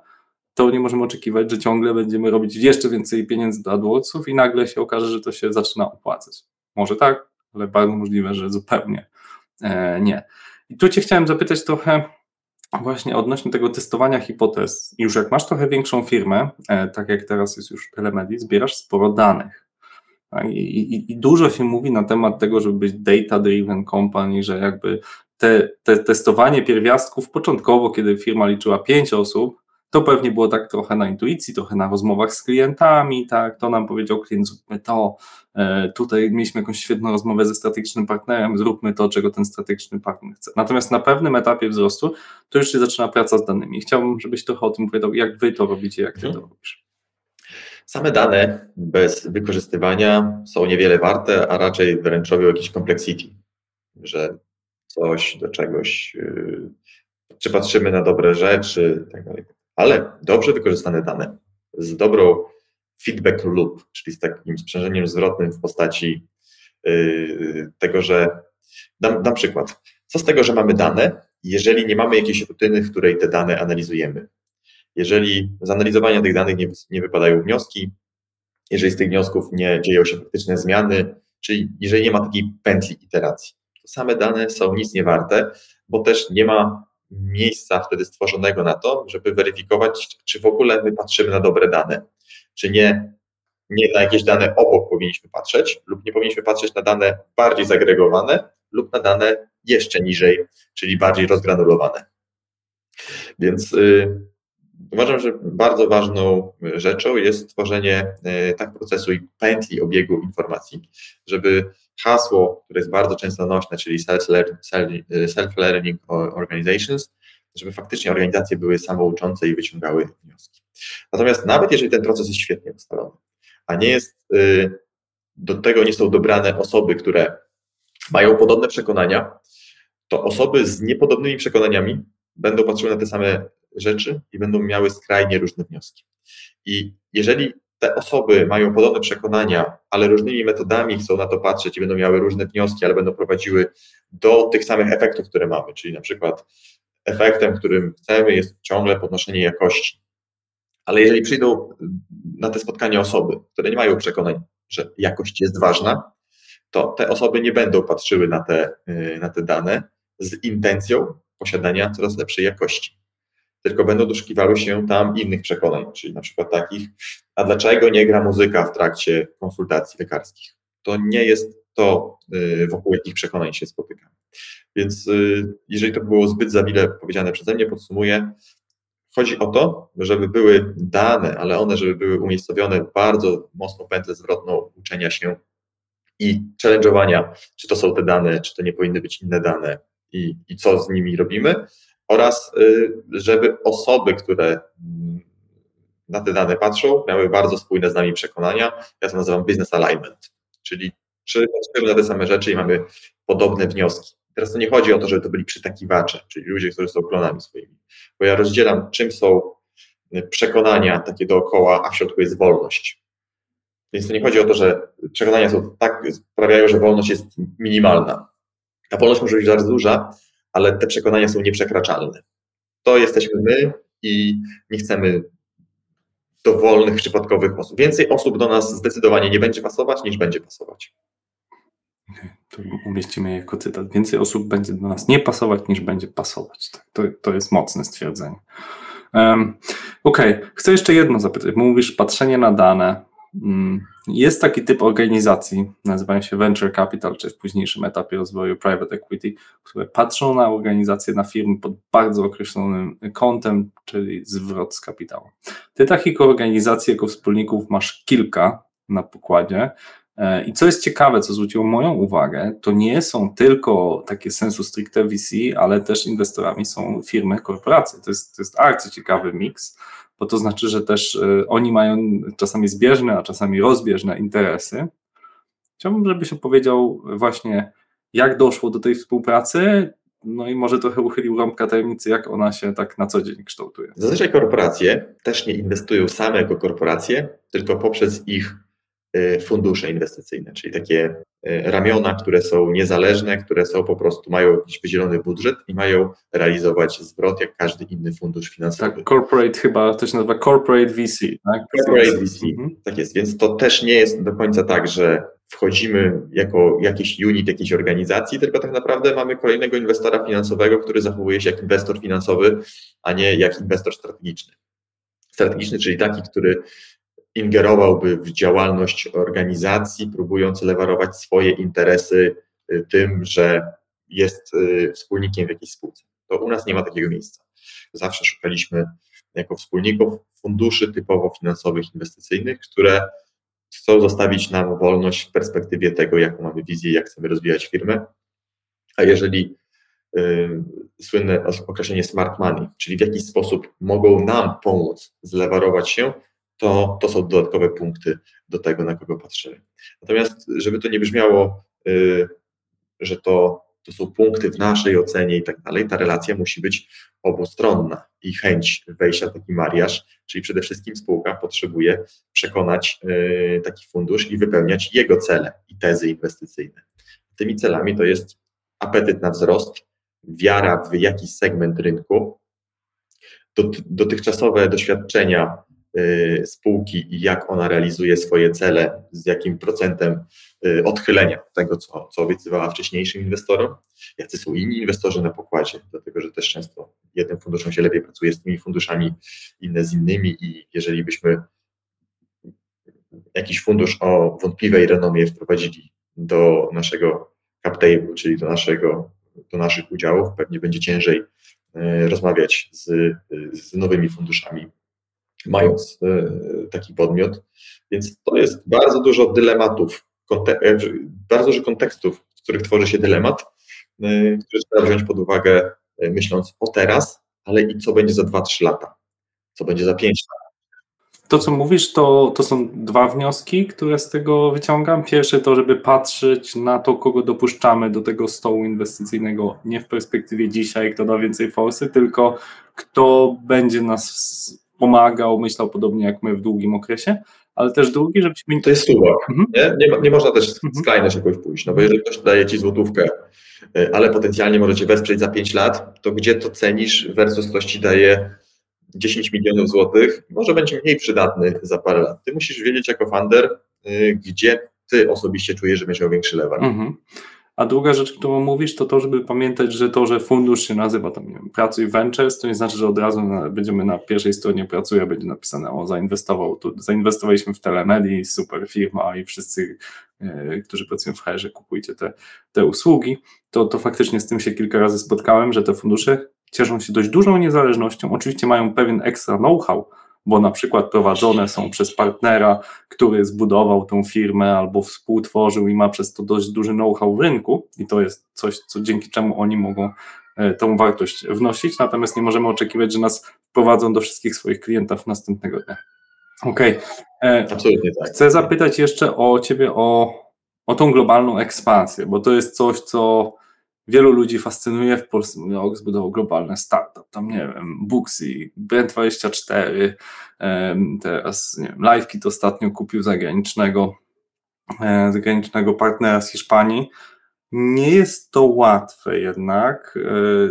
to nie możemy oczekiwać, że ciągle będziemy robić jeszcze więcej pieniędzy do AdWordsów i nagle się okaże, że to się zaczyna opłacać. Może tak, ale bardzo możliwe, że zupełnie e, nie. I tu Cię chciałem zapytać trochę właśnie odnośnie tego testowania hipotez. Już jak masz trochę większą firmę, e, tak jak teraz jest już Telemedii, zbierasz sporo danych. Tak? I, i, I dużo się mówi na temat tego, żeby być data-driven company, że jakby te, te testowanie pierwiastków początkowo, kiedy firma liczyła pięć osób, to pewnie było tak trochę na intuicji, trochę na rozmowach z klientami, tak, to nam powiedział klient, zróbmy to, e, tutaj mieliśmy jakąś świetną rozmowę ze strategicznym partnerem, zróbmy to, czego ten strategiczny partner chce. Natomiast na pewnym etapie wzrostu to już się zaczyna praca z danymi. Chciałbym, żebyś trochę o tym powiedział, jak wy to robicie, jak ty to robisz. Same dane bez wykorzystywania są niewiele warte, a raczej wręcz robią jakiś complexity, że coś do czegoś, yy, czy patrzymy na dobre rzeczy, tak dalej. Ale dobrze wykorzystane dane z dobrą feedback loop, czyli z takim sprzężeniem zwrotnym w postaci yy, tego, że dam, dam przykład. Co z tego, że mamy dane, jeżeli nie mamy jakiejś rutyny, w której te dane analizujemy. Jeżeli z analizowania tych danych nie, nie wypadają wnioski, jeżeli z tych wniosków nie dzieją się faktyczne zmiany, czyli jeżeli nie ma takiej pętli iteracji, to same dane są nic nie warte, bo też nie ma miejsca wtedy stworzonego na to, żeby weryfikować, czy w ogóle my patrzymy na dobre dane, czy nie, nie na jakieś dane obok powinniśmy patrzeć, lub nie powinniśmy patrzeć na dane bardziej zagregowane, lub na dane jeszcze niżej, czyli bardziej rozgranulowane. Więc y, uważam, że bardzo ważną rzeczą jest stworzenie y, tak procesu i pętli obiegu informacji, żeby hasło, które jest bardzo często nośne, czyli self-learning organizations, żeby faktycznie organizacje były samouczące i wyciągały wnioski. Natomiast nawet jeżeli ten proces jest świetnie ustalony, a nie jest, y, do tego nie są dobrane osoby, które mają podobne przekonania, to osoby z niepodobnymi przekonaniami będą patrzyły na te same rzeczy i będą miały skrajnie różne wnioski. I jeżeli te osoby mają podobne przekonania, ale różnymi metodami chcą na to patrzeć i będą miały różne wnioski, ale będą prowadziły do tych samych efektów, które mamy, czyli na przykład efektem, którym chcemy jest ciągle podnoszenie jakości. Ale jeżeli przyjdą na te spotkania osoby, które nie mają przekonań, że jakość jest ważna, to te osoby nie będą patrzyły na te, y, na te dane z intencją posiadania coraz lepszej jakości, tylko będą doszukiwały się tam innych przekonań, czyli na przykład takich, a dlaczego nie gra muzyka w trakcie konsultacji lekarskich? To nie jest to, y, wokół jakich przekonań się spotykamy. Więc y, jeżeli to było zbyt za wiele powiedziane przeze mnie, podsumuję, Chodzi o to, żeby były dane, ale one, żeby były umiejscowione w bardzo mocną pętlę zwrotną uczenia się i challenge'owania, czy to są te dane, czy to nie powinny być inne dane i, i co z nimi robimy, oraz y, żeby osoby, które mm, na te dane patrzą, miały bardzo spójne z nami przekonania. Ja to nazywam business alignment, czyli czy patrzymy na te same rzeczy i mamy podobne wnioski. Teraz to nie chodzi o to, żeby to byli przytakiwacze, czyli ludzie, którzy są klonami swoimi, bo ja rozdzielam, czym są przekonania takie dookoła, a w środku jest wolność. Więc to nie chodzi o to, że przekonania są tak, sprawiają, że wolność jest minimalna. Ta wolność może być bardzo duża, ale te przekonania są nieprzekraczalne. To jesteśmy my i nie chcemy dowolnych, przypadkowych osób. Więcej osób do nas zdecydowanie nie będzie pasować, niż będzie pasować. To umieścimy jako cytat. Więcej osób będzie do nas nie pasować, niż będzie pasować. Tak, to, to jest mocne stwierdzenie. Um, Okej, okay. chcę jeszcze jedno zapytać. Mówisz patrzenie na dane, jest taki typ organizacji, nazywają się Venture Capital, czy w późniejszym etapie rozwoju Private Equity, które patrzą na organizacje, na firmy pod bardzo określonym kątem, czyli zwrot z kapitału. Ty takich organizacji jako wspólników masz kilka na pokładzie. E, I co jest ciekawe, co zwróciło moją uwagę, to nie są tylko takie sensu stricte VC, ale też inwestorami są firmy, korporacje. To jest, to jest bardzo ciekawy miks bo to znaczy, że też y, oni mają czasami zbieżne, a czasami rozbieżne interesy. Chciałbym, żebyś opowiedział właśnie, jak doszło do tej współpracy, no i może trochę uchylił rąbka tajemnicy, jak ona się tak na co dzień kształtuje. Zazwyczaj korporacje też nie inwestują same jako korporacje, tylko poprzez ich fundusze inwestycyjne, czyli takie y, ramiona, które są niezależne, które są po prostu, mają jakiś wydzielony budżet i mają realizować zwrot jak każdy inny fundusz finansowy. Tak, corporate chyba, to się nazywa corporate VC, tak? Corporate VC, mhm. tak jest, więc to też nie jest do końca tak, że wchodzimy jako jakiś unit jakiejś organizacji, tylko tak naprawdę mamy kolejnego inwestora finansowego, który zachowuje się jak inwestor finansowy, a nie jak inwestor strategiczny. Strategiczny, czyli taki, który ingerowałby w działalność organizacji, próbując lewarować swoje interesy y, tym, że jest y, wspólnikiem w jakiejś spółce. To u nas nie ma takiego miejsca. Zawsze szukaliśmy jako wspólników funduszy typowo finansowych, inwestycyjnych, które chcą zostawić nam wolność w perspektywie tego, jaką mamy wizję, jak chcemy rozwijać firmę. A jeżeli y, słynne określenie smart money, czyli w jakiś sposób mogą nam pomóc zlewarować się, to, to są dodatkowe punkty do tego, na kogo patrzymy. Natomiast, żeby to nie brzmiało, y, że to, to są punkty w naszej ocenie i tak dalej, ta relacja musi być obustronna i chęć wejścia w taki mariaż, czyli przede wszystkim spółka potrzebuje przekonać y, taki fundusz i wypełniać jego cele i tezy inwestycyjne. Tymi celami to jest apetyt na wzrost, wiara w jakiś segment rynku, dotychczasowe doświadczenia spółki i jak ona realizuje swoje cele, z jakim procentem y, odchylenia tego, co, co obiecywała wcześniejszym inwestorom, jacy są inni inwestorzy na pokładzie, dlatego że też często jednym funduszom się lepiej pracuje z tymi funduszami, inne z innymi i jeżeli byśmy jakiś fundusz o wątpliwej renomie wprowadzili do naszego cap table, czyli do, naszego, do naszych udziałów, pewnie będzie ciężej e, rozmawiać z, z nowymi funduszami, mając e, taki podmiot. Więc to jest bardzo dużo dylematów, e, bardzo dużo kontekstów, w których tworzy się dylemat, który trzeba wziąć pod uwagę, myśląc o teraz, ale i co będzie za 2-3 lata, co będzie za 5 lat to, co mówisz, to, to są dwa wnioski, które z tego wyciągam. Pierwszy to, żeby patrzeć na to, kogo dopuszczamy do tego stołu inwestycyjnego, nie w perspektywie dzisiaj, kto da więcej forsy, tylko kto będzie nas pomagał, myślał podobnie jak my w długim okresie, ale też drugi, żebyśmy... To jest suwak, mhm. nie? nie? Nie można też mhm. skrajność jakoś pójść, no bo jeżeli ktoś daje Ci złotówkę, y, ale potencjalnie możecie wesprzeć za 5 lat, to gdzie to cenisz versus ktoś Ci daje 10 milionów złotych, może będzie mniej przydatny za parę lat. Ty musisz wiedzieć jako funder, y, gdzie ty osobiście czujesz, że będziesz miał większy lewar. Mhm. A druga rzecz, którą mówisz, to to, żeby pamiętać, że to, że fundusz się nazywa tam, nie wiem, Pracuj Ventures, to nie znaczy, że od razu na, będziemy na pierwszej stronie Pracuj, a będzie napisane, o, zainwestował, tu, zainwestowaliśmy w telemedii, super firma i wszyscy, e, którzy pracują w HR, kupujcie te, te usługi. To, to faktycznie z tym się kilka razy spotkałem, że te fundusze cieszą się dość dużą niezależnością. Oczywiście mają pewien ekstra know-how, bo na przykład prowadzone są przez partnera, który zbudował tą firmę albo współtworzył i ma przez to dość duży know-how w rynku i to jest coś, co dzięki czemu oni mogą e, tą wartość wnosić, natomiast nie możemy oczekiwać, że nas wprowadzą do wszystkich swoich klientów następnego dnia. Okej. Okay. E, Absolutnie tak. Chcę zapytać jeszcze o Ciebie o, o tą globalną ekspansję, bo to jest coś, co wielu ludzi fascynuje w Polsce. Mówię, zbudował globalny startup, tam nie wiem, Booksy, Brand24, teraz nie wiem, LiveKit ostatnio kupił zagranicznego, e, zagranicznego partnera z Hiszpanii. Nie jest to łatwe jednak,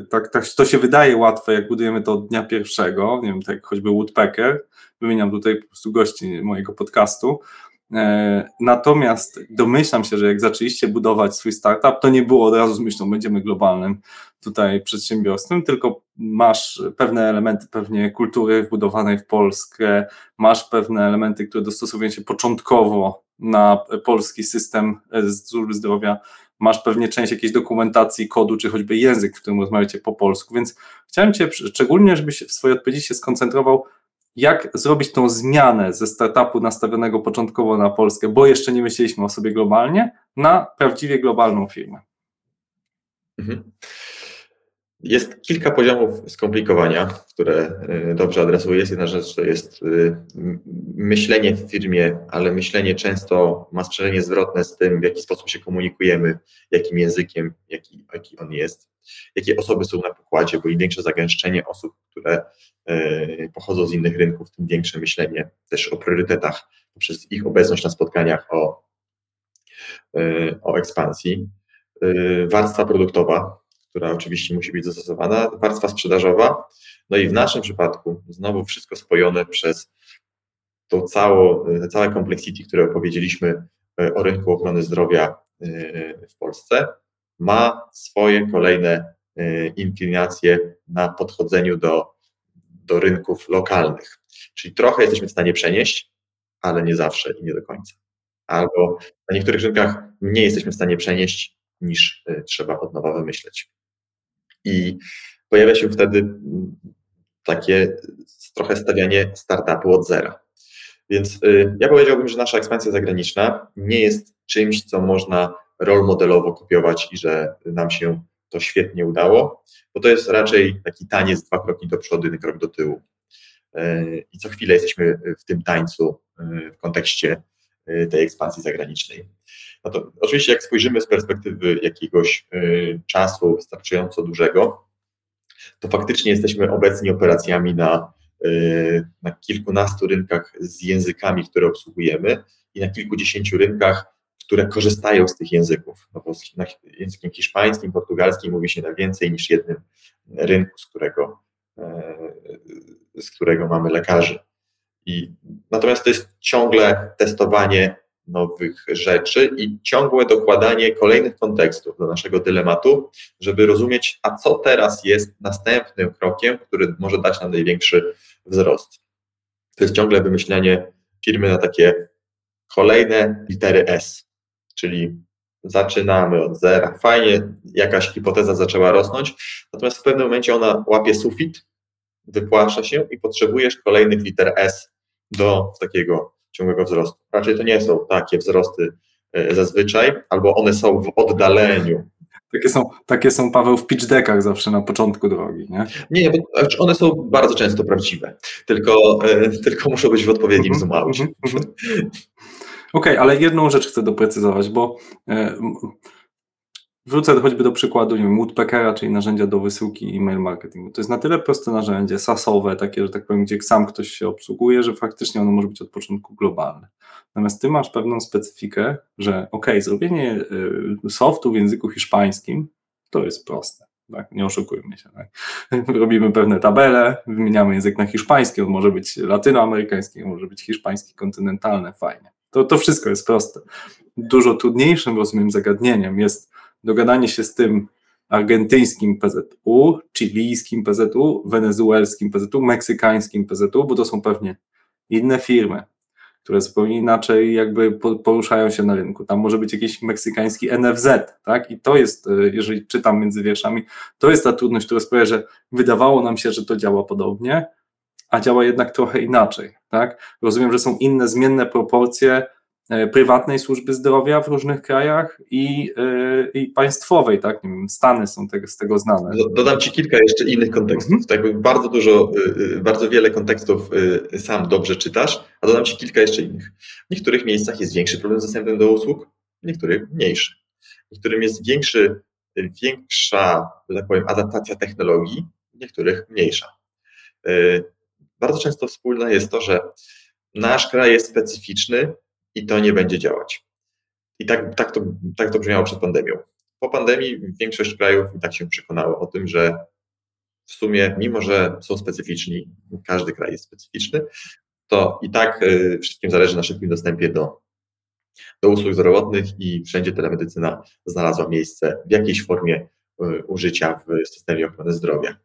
e, tak, tak to się wydaje łatwe, jak budujemy to od dnia pierwszego, nie wiem, tak choćby Woodpecker, wymieniam tutaj po prostu gości mojego podcastu, natomiast domyślam się, że jak zaczęliście budować swój startup, to nie było od razu z myślą, będziemy globalnym tutaj przedsiębiorstwem, tylko masz pewne elementy pewnie kultury wbudowanej w Polskę, masz pewne elementy, które dostosowują się początkowo na polski system e, służby zdrowia, masz pewnie część jakiejś dokumentacji, kodu, czy choćby język, w którym rozmawiacie po polsku, więc chciałem Cię szczególnie, żebyś w swojej odpowiedzi się skoncentrował jak zrobić tą zmianę ze startupu nastawionego początkowo na Polskę, bo jeszcze nie myśleliśmy o sobie globalnie, na prawdziwie globalną firmę. Mhm. Jest kilka poziomów skomplikowania, które y, dobrze adresuję. Jedna rzecz to jest y, myślenie w firmie, ale myślenie często ma sprzężenie zwrotne z tym, w jaki sposób się komunikujemy, jakim językiem, jaki, jaki on jest, jakie osoby są na pokładzie, bo im większe zagęszczenie osób, które y, pochodzą z innych rynków, tym większe myślenie też o priorytetach poprzez ich obecność na spotkaniach o, o ekspansji. Warstwa produktowa, która oczywiście musi być zastosowana, warstwa sprzedażowa, no i w naszym przypadku znowu wszystko spojone przez to cało, całe complexity, które opowiedzieliśmy e, o rynku ochrony zdrowia e, w Polsce, ma swoje kolejne e, inklinacje na podchodzeniu do, do rynków lokalnych. Czyli trochę jesteśmy w stanie przenieść, ale nie zawsze i nie do końca. Albo na niektórych rynkach mniej jesteśmy w stanie przenieść, niż trzeba od nowa wymyśleć. I pojawia się wtedy takie trochę stawianie startupu od zera. Więc y, ja powiedziałbym, że nasza ekspansja zagraniczna nie jest czymś, co można rol modelowo kopiować i że nam się to świetnie udało, bo to jest raczej taki taniec dwa kroki do przodu, jeden krok do tyłu. Y, I co chwilę jesteśmy w tym tańcu y, w kontekście tej ekspansji zagranicznej. No to oczywiście, jak spojrzymy z perspektywy jakiegoś czasu wystarczająco dużego, to faktycznie jesteśmy obecni operacjami na, na kilkunastu rynkach z językami, które obsługujemy i na kilkudziesięciu rynkach, które korzystają z tych języków. No bo językiem hiszpańskim, portugalskim mówi się na więcej niż jednym rynku, z którego, z którego mamy lekarzy. I, natomiast to jest ciągle testowanie nowych rzeczy i ciągłe dokładanie kolejnych kontekstów do naszego dylematu, żeby rozumieć, a co teraz jest następnym krokiem, który może dać nam największy wzrost. To jest ciągle wymyślanie firmy na takie kolejne litery S, czyli zaczynamy od zera. Fajnie, jakaś hipoteza zaczęła rosnąć, natomiast w pewnym momencie ona łapie sufit, wypłasza się i potrzebujesz kolejnych liter S do takiego ciągłego wzrostu. Raczej to nie są takie wzrosty e, zazwyczaj, albo one są w oddaleniu. Takie są, takie są, Paweł, w pitch deckach zawsze na początku drogi, nie? Nie, bo znaczy one są bardzo często prawdziwe, tylko, e, tylko muszą być w odpowiednim mm -hmm, mm -hmm. Okej, okay, ale jedną rzecz chcę doprecyzować, bo e, Wrócę choćby do przykładu, nie wiem, Woodpeckera, czyli narzędzia do wysyłki e-mail marketingu. To jest na tyle proste narzędzie, sasowe, takie, że tak powiem, gdzie sam ktoś się obsługuje, że faktycznie ono może być od początku globalne. Natomiast ty masz pewną specyfikę, że ok, zrobienie y, softu w języku hiszpańskim to jest proste. Tak? Nie oszukujmy się. Tak? [LAUGHS] Robimy pewne tabele, wymieniamy język na hiszpański, on może być latynoamerykański, może być hiszpański kontynentalny, fajnie. To, to wszystko jest proste. Dużo trudniejszym, rozumiem, zagadnieniem jest dogadanie się z tym argentyńskim PZU, chilijskim PZU, wenezuelskim PZU, meksykańskim PZU, bo to są pewnie inne firmy, które zupełnie inaczej jakby poruszają się na rynku. Tam może być jakiś meksykański NFZ, tak? I to jest, e, jeżeli czytam między wierszami, to jest ta trudność, która sprawia, że wydawało nam się, że to działa podobnie, a działa jednak trochę inaczej, tak? Rozumiem, że są inne zmienne proporcje E, prywatnej służby zdrowia w różnych krajach i, e, i państwowej, tak? Nie wiem, Stany są z tego znane. Dodam Ci kilka jeszcze innych kontekstów. Mhm. Tak, bardzo dużo, e, bardzo wiele kontekstów sam dobrze czytasz, a dodam Ci kilka jeszcze innych. W niektórych miejscach jest większy problem z dostępem do usług, w niektórych mniejszy. W niektórych jest większy, większa, że tak powiem, adaptacja technologii, w niektórych mniejsza. Bardzo często wspólne jest to, że nasz kraj jest specyficzny, i to nie będzie działać. I tak, tak, to, tak to brzmiało przed pandemią. Po pandemii większość krajów i tak się przekonało o tym, że w sumie, mimo że są specyficzni, każdy kraj jest specyficzny, to i tak y, wszystkim zależy na szybkim dostępie do, do usług zdrowotnych i wszędzie telemedycyna znalazła miejsce w jakiejś formie y, użycia w systemie ochrony zdrowia.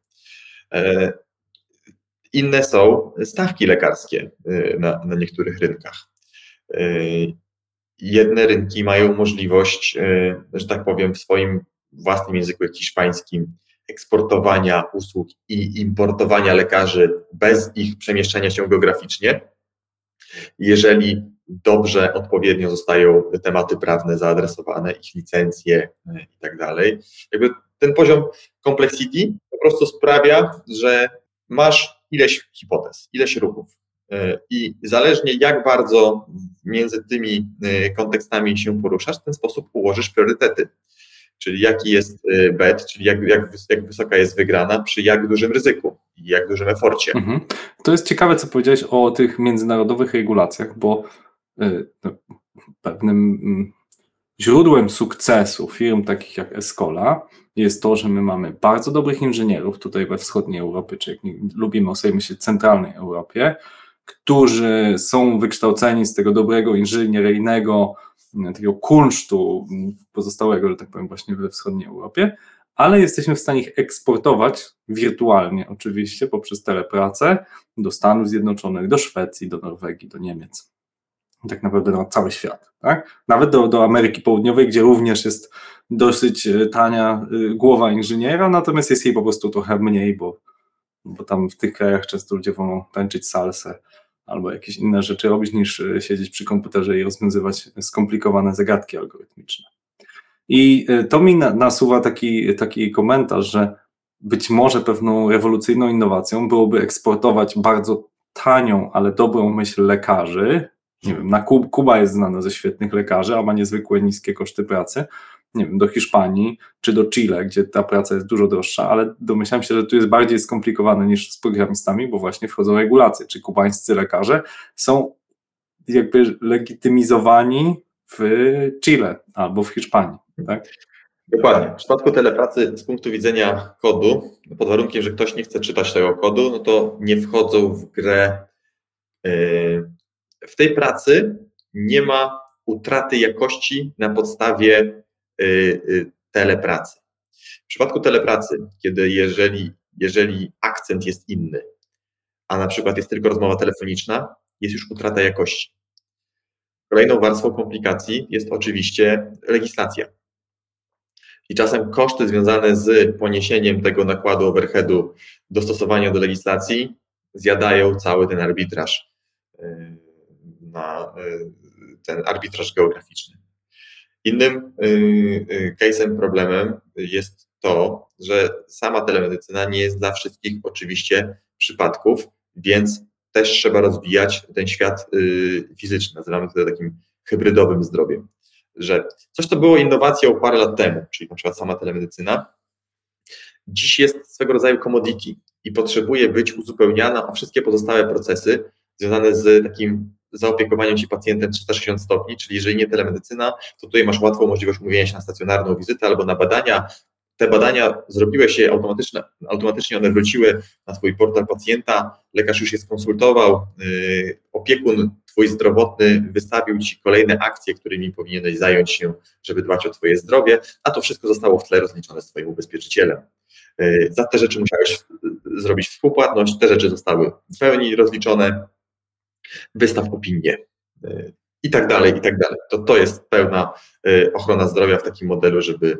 E, inne są stawki lekarskie y, na, na niektórych rynkach. Y, jedne rynki mają możliwość, y, że tak powiem, w swoim własnym języku hiszpańskim eksportowania usług i importowania lekarzy bez ich przemieszczania się geograficznie. Jeżeli dobrze, odpowiednio zostają tematy prawne zaadresowane, ich licencje i tak dalej. Jakby ten poziom complexity po prostu sprawia, że masz ileś hipotez, ileś ruchów. E, I zależnie jak bardzo między tymi e, kontekstami się poruszasz, w ten sposób ułożysz priorytety. Czyli jaki jest e, bet, czyli jak, jak, jak wysoka jest wygrana przy jak dużym ryzyku i jak dużym eforcie. Mhm. To jest ciekawe, co powiedziałeś o tych międzynarodowych regulacjach, bo no, pewnym mm, źródłem sukcesu firm takich jak Escola jest to, że my mamy bardzo dobrych inżynierów tutaj we wschodniej Europie, czy jak lubimy o sobie myśleć centralnej Europie, którzy są wykształceni z tego dobrego inżynieryjnego, takiego kunsztu pozostałego, że tak powiem, właśnie we wschodniej Europie, ale jesteśmy w stanie ich eksportować wirtualnie, oczywiście, poprzez telepracę do Stanów Zjednoczonych, do Szwecji, do Norwegii, do Niemiec. tak naprawdę na cały świat. Tak? Nawet do, do Ameryki Południowej, gdzie również jest dosyć e, tania e, głowa inżyniera, natomiast jest jej po prostu trochę mniej, bo bo tam w tych krajach często ludzie wolą tańczyć salsę albo jakieś inne rzeczy robić, niż e, siedzieć przy komputerze i rozwiązywać skomplikowane zagadki algorytmiczne. I to mi nasuwa taki, taki komentarz, że być może pewną rewolucyjną innowacją byłoby eksportować bardzo tanią, ale dobrą myśl lekarzy. Nie wiem, na Kuba jest znana ze świetnych lekarzy, a ma niezwykłe niskie koszty pracy, nie wiem, do Hiszpanii czy do Chile, gdzie ta praca jest dużo droższa, ale domyślam się, że tu jest bardziej skomplikowane niż z programistami, bo właśnie wchodzą regulacje, czy kubańscy lekarze są jakby legitymizowani w Chile albo w Hiszpanii. Tak? Dokładnie. W przypadku telepracy z punktu widzenia kodu, pod warunkiem, że ktoś nie chce czytać tego kodu, no to nie wchodzą w grę. Yy, w tej pracy nie ma utraty jakości na podstawie telepracy. W przypadku telepracy, kiedy jeżeli, jeżeli akcent jest inny, a na przykład jest tylko rozmowa telefoniczna, jest już utrata jakości. Kolejną warstwą komplikacji jest oczywiście legislacja. I czasem koszty związane z poniesieniem tego nakładu overheadu, dostosowania do legislacji, zjadają cały ten arbitraż, yy, na ten arbitraż geograficzny. Innym yy, case'em, problemem jest to, że sama telemedycyna nie jest dla wszystkich oczywiście przypadków, więc też trzeba rozwijać ten świat fizyczny. Nazywamy to takim hybrydowym zdrowiem że coś, co było innowacją parę lat temu, czyli na przykład sama telemedycyna, dziś jest swego rodzaju commodity i potrzebuje być uzupełniana o wszystkie pozostałe procesy związane z takim zaopiekowaniem się pacjentem 360 stopni, czyli jeżeli nie telemedycyna, to tutaj masz łatwą możliwość umówienia się na stacjonarną wizytę albo na badania. Te badania zrobiły się automatycznie, automatycznie one wróciły na Twój portal pacjenta, lekarz już je skonsultował, yy, opiekun Twój zdrowotny wystawił Ci kolejne akcje, którymi powinieneś zająć się, żeby dbać o Twoje zdrowie, a to wszystko zostało w tle rozliczone z Twoim ubezpieczycielem. E, za te rzeczy musiałeś zrobić współpłatność, te rzeczy zostały w pełni rozliczone, wystaw opinię e, i tak dalej, i tak dalej. To, to jest pełna e, ochrona zdrowia w takim modelu, żeby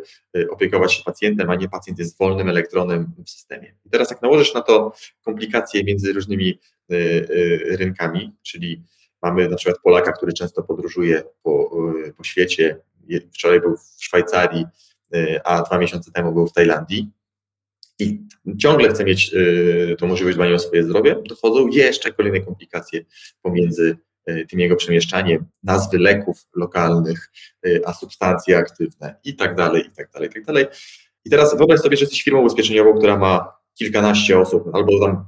opiekować się pacjentem, a nie pacjent jest wolnym elektronem w systemie. I teraz jak nałożysz na to komplikacje między różnymi rynkami, czyli Mamy na przykład Polaka, który często podróżuje po, po świecie. Wczoraj był w Szwajcarii, a dwa miesiące temu był w Tajlandii. I ciągle chce mieć y, tą możliwość dbania o swoje zdrowie, dochodzą jeszcze kolejne komplikacje pomiędzy tym jego przemieszczaniem, nazwy leków lokalnych, a substancje aktywne i tak dalej, i tak dalej, i tak dalej. I teraz wyobraź sobie, że jesteś firmą ubezpieczeniową, która ma kilkanaście osób albo tam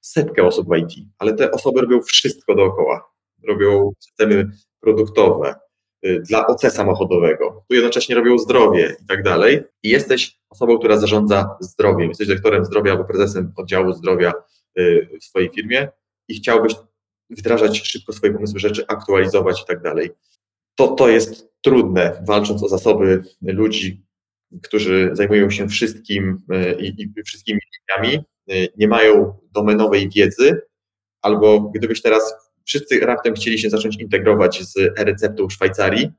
setkę osób w IT, ale te osoby robią wszystko dookoła robią systemy produktowe y, dla OC samochodowego, tu jednocześnie robią zdrowie i tak dalej. I jesteś osobą, która zarządza zdrowiem, jesteś dyrektorem zdrowia albo prezesem oddziału zdrowia y, w swojej firmie i chciałbyś wdrażać szybko swoje pomysły rzeczy, aktualizować i tak dalej. To, to jest trudne, walcząc o zasoby ludzi, którzy zajmują się wszystkim y, i, i wszystkimi liniami, nie mają domenowej wiedzy, albo gdybyś teraz wszyscy raptem chcieli się zacząć integrować z e-receptą Szwajcarii,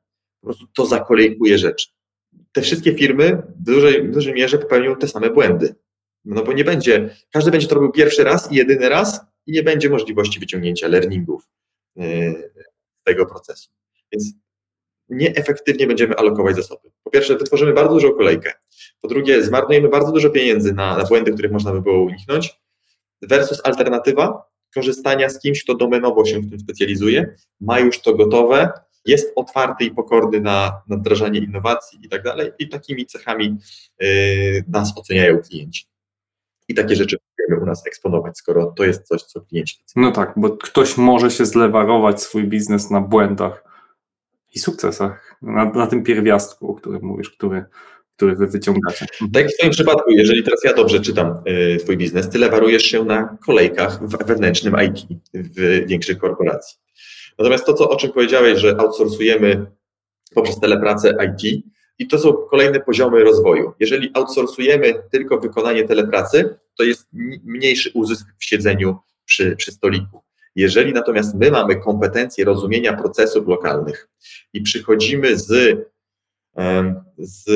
po prostu to zakolejkuje rzeczy. Te wszystkie firmy w dużej, w dużej mierze popełnią te same błędy. No bo nie będzie, każdy będzie to robił pierwszy raz i jedyny raz i nie będzie możliwości wyciągnięcia learningów e, z tego procesu. Więc nieefektywnie będziemy alokować zasoby. Po pierwsze, wytworzymy bardzo dużą kolejkę. Po drugie, zmarnujemy bardzo dużo pieniędzy na, na błędy, których można by było uniknąć, versus alternatywa, korzystania z kimś, kto domenowo się w tym specjalizuje, ma już to gotowe, jest otwarty i pokorny na, na wdrażanie innowacji i tak dalej, i takimi cechami y, nas oceniają klienci. I takie rzeczy chcemy u nas eksponować, skoro to jest coś, co klienci No tak, bo ktoś może się zlewarować swój biznes na błędach i sukcesach, na, na tym pierwiastku, o którym mówisz, który który wy wyciągacie. Mhm. Tak jak w Twoim przypadku, jeżeli teraz ja dobrze czytam y, Twój biznes, Ty lewarujesz się na kolejkach wewnętrznym IT w większych korporacji. Natomiast to, co, o czym powiedziałeś, że outsourcujemy poprzez telepracę IT, i to są kolejne poziomy rozwoju. Jeżeli outsourcujemy tylko wykonanie telepracy, to jest mniejszy uzysk w siedzeniu przy, przy stoliku. Jeżeli natomiast my mamy kompetencje rozumienia procesów lokalnych i przychodzimy z, z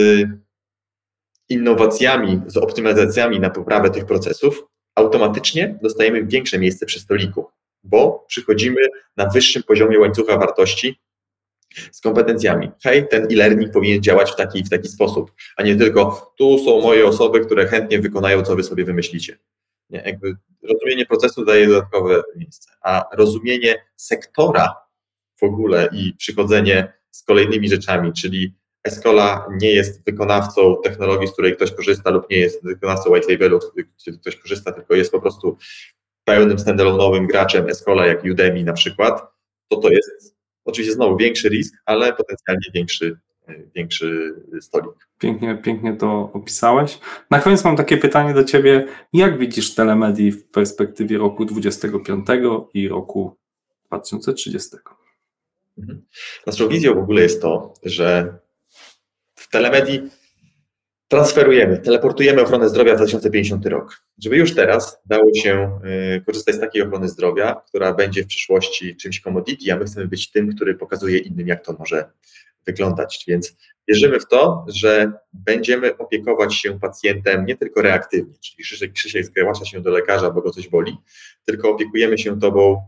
innowacjami, z optymalizacjami na poprawę tych procesów, automatycznie dostajemy większe miejsce przy stoliku, bo przychodzimy na wyższym poziomie łańcucha wartości z kompetencjami. Hej, ten e-learning powinien działać w taki w taki sposób, a nie tylko tu są moje osoby, które chętnie wykonają, co wy sobie wymyślicie. Nie, jakby rozumienie procesu daje dodatkowe miejsce, a rozumienie sektora w ogóle i przychodzenie z kolejnymi rzeczami, czyli Escola nie jest wykonawcą technologii, z której ktoś korzysta lub nie jest wykonawcą white labelu, gdzie ktoś korzysta, tylko jest po prostu pełnym standalone'owym graczem Escola, jak Udemy na przykład, to to jest Oczywiście znowu większy risk, ale potencjalnie większy, większy stolik. Pięknie, pięknie to opisałeś. Na koniec mam takie pytanie do Ciebie. Jak widzisz telemedii w perspektywie roku 2025 i roku 2030? Mhm. Naszą wizją w ogóle jest to, że telemedii transferujemy, teleportujemy ochronę zdrowia w 2050 rok. Żeby już teraz dało się y, korzystać z takiej ochrony zdrowia, która będzie w przyszłości czymś commodity, a my chcemy być tym, który pokazuje innym, jak to może wyglądać. Więc wierzymy w to, że będziemy opiekować się pacjentem nie tylko reaktywnie, czyli Krzysiek, Krzysiek zgłasza się do lekarza, bo go coś boli, tylko opiekujemy się tobą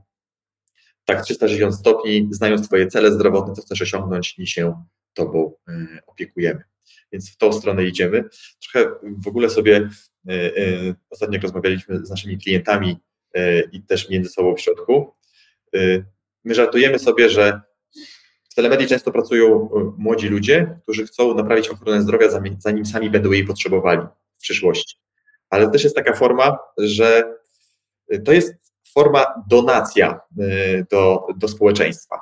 tak 360 stopni, znając Twoje cele zdrowotne, co chcesz osiągnąć i się Tobą y, opiekujemy. Więc w tą stronę idziemy. Trochę w ogóle sobie y, y, ostatnio rozmawialiśmy z naszymi klientami i też między sobą w środku, my żartujemy sobie, że w telemedii często pracują młodzi ludzie, którzy chcą naprawić ochronę zdrowia, zanim sami będą jej potrzebowali w przyszłości. Ale też jest taka forma, że to jest forma donacja do, do społeczeństwa.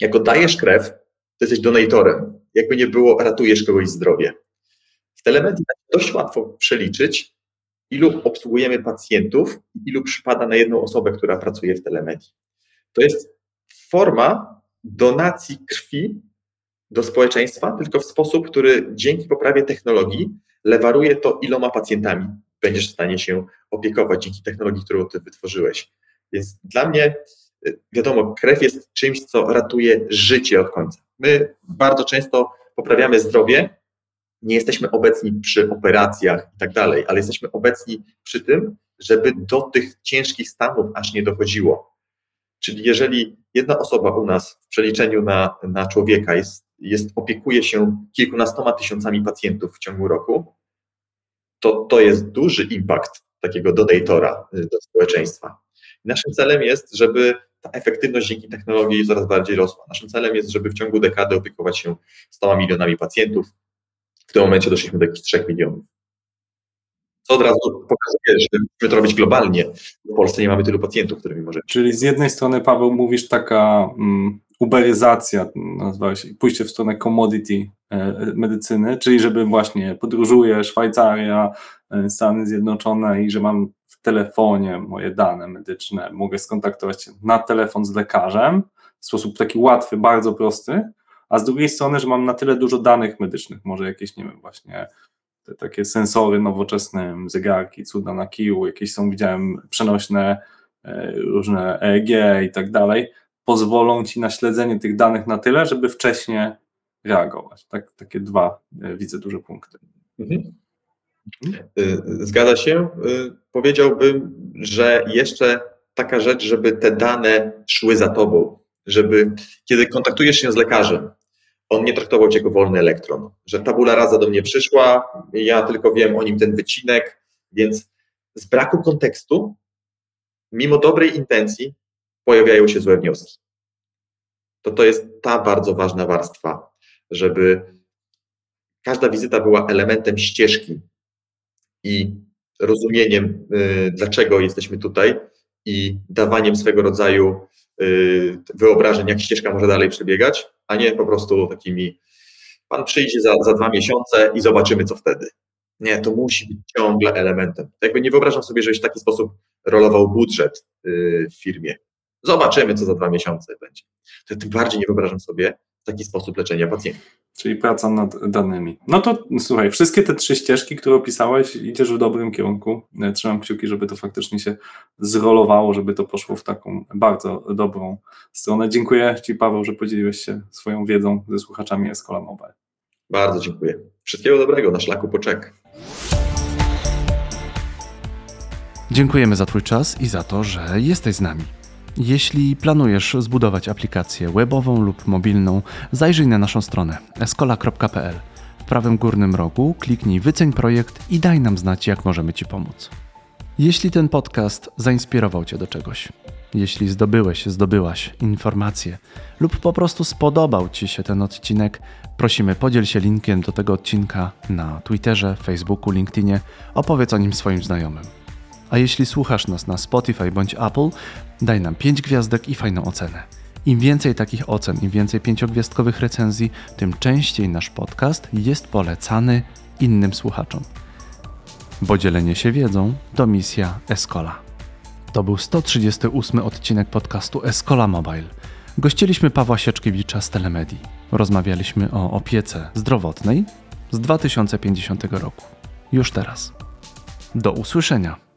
Jak oddajesz krew, to jesteś donatorem. Jakby nie było, ratujesz kogoś zdrowie. W telemedii dość łatwo przeliczyć, ilu obsługujemy pacjentów ilu przypada na jedną osobę, która pracuje w telemedii. To jest forma donacji krwi do społeczeństwa, tylko w sposób, który dzięki poprawie technologii lewaruje to iloma pacjentami będziesz w stanie się opiekować dzięki technologii, którą ty wytworzyłeś. Więc dla mnie, wiadomo, krew jest czymś, co ratuje życie od końca. My bardzo często poprawiamy zdrowie, nie jesteśmy obecni przy operacjach i tak dalej, ale jesteśmy obecni przy tym, żeby do tych ciężkich stanów aż nie dochodziło. Czyli jeżeli jedna osoba u nas w przeliczeniu na, na człowieka jest, jest, opiekuje się kilkunastoma tysiącami pacjentów w ciągu roku, to to jest duży impact takiego donatora y, do społeczeństwa. Naszym celem jest, żeby ta efektywność dzięki technologii coraz bardziej rosła. Naszym celem jest, żeby w ciągu dekady opiekować się 100 milionami pacjentów. W tym momencie doszliśmy do jakichś 3 milionów. Co od razu pokazuje, że musimy to robić globalnie. W Polsce nie mamy tylu pacjentów, którymi możemy. Czyli z jednej strony, Paweł, mówisz taka mm, uberyzacja, nazwałeś, pójście w stronę commodity e, medycyny, czyli żeby właśnie podróżuję, Szwajcaria, e, Stany Zjednoczone i że mam telefonie moje dane medyczne, mogę skontaktować się na telefon z lekarzem w sposób taki łatwy, bardzo prosty, a z drugiej strony, że mam na tyle dużo danych medycznych, może jakieś, nie wiem, właśnie te takie sensory nowoczesne, zegarki, cuda na kiju, jakieś są, widziałem, przenośne e, różne EEG i tak dalej, pozwolą ci na śledzenie tych danych na tyle, żeby wcześniej reagować. Tak, takie dwa e, widzę duże punkty. Mhm. Y, zgadza się. Y, powiedziałbym, że jeszcze taka rzecz, żeby te dane szły za tobą, żeby kiedy kontaktujesz się z lekarzem, on nie traktował cię jako wolny elektron, że tabula rasa do mnie przyszła, ja tylko wiem o nim ten wycinek, więc z braku kontekstu, mimo dobrej intencji, pojawiają się złe wnioski. To to jest ta bardzo ważna warstwa, żeby każda wizyta była elementem ścieżki i rozumieniem, y, dlaczego jesteśmy tutaj i dawaniem swego rodzaju y, wyobrażeń, jak ścieżka może dalej przebiegać, a nie po prostu takimi pan przyjdzie za, za dwa miesiące i zobaczymy, co wtedy. Nie, to musi być ciągle elementem. Jakby nie wyobrażam sobie, żebyś w taki sposób rolował budżet y, w firmie. Zobaczymy, co za dwa miesiące będzie. To tym bardziej nie wyobrażam sobie taki sposób leczenia pacjentów. Czyli praca nad danymi. No to słuchaj, wszystkie te trzy ścieżki, które opisałeś, idziesz w dobrym kierunku. E, trzymam kciuki, żeby to faktycznie się zrolowało, żeby to poszło w taką bardzo dobrą stronę. Dziękuję Ci, Paweł, że podzieliłeś się swoją wiedzą ze słuchaczami Escola Mobile. Bardzo dziękuję. Wszystkiego dobrego na szlaku poczek. Dziękujemy za Twój czas i za to, że jesteś z nami. Jeśli planujesz zbudować aplikację webową lub mobilną, zajrzyj na naszą stronę escola.pl. W prawym górnym rogu kliknij Wyceń projekt i daj nam znać, jak możemy Ci pomóc. Jeśli ten podcast zainspirował Cię do czegoś, jeśli zdobyłeś, zdobyłaś informacje lub po prostu spodobał Ci się ten odcinek, prosimy podziel się linkiem do tego odcinka na Twitterze, Facebooku, LinkedInie, opowiedz o nim swoim znajomym. A jeśli słuchasz nas na Spotify bądź Apple, daj nam 5 gwiazdek i fajną ocenę. Im więcej takich ocen, im więcej pięciogwiazdkowych recenzji, tym częściej nasz podcast jest polecany innym słuchaczom. Bo dzielenie się wiedzą to misja Escola. To był 138 odcinek podcastu Escola Mobile. Gościliśmy Pawła Sieczkiewicza z Telemedii. Rozmawialiśmy o opiece zdrowotnej z 2050 roku. Już teraz. Do usłyszenia.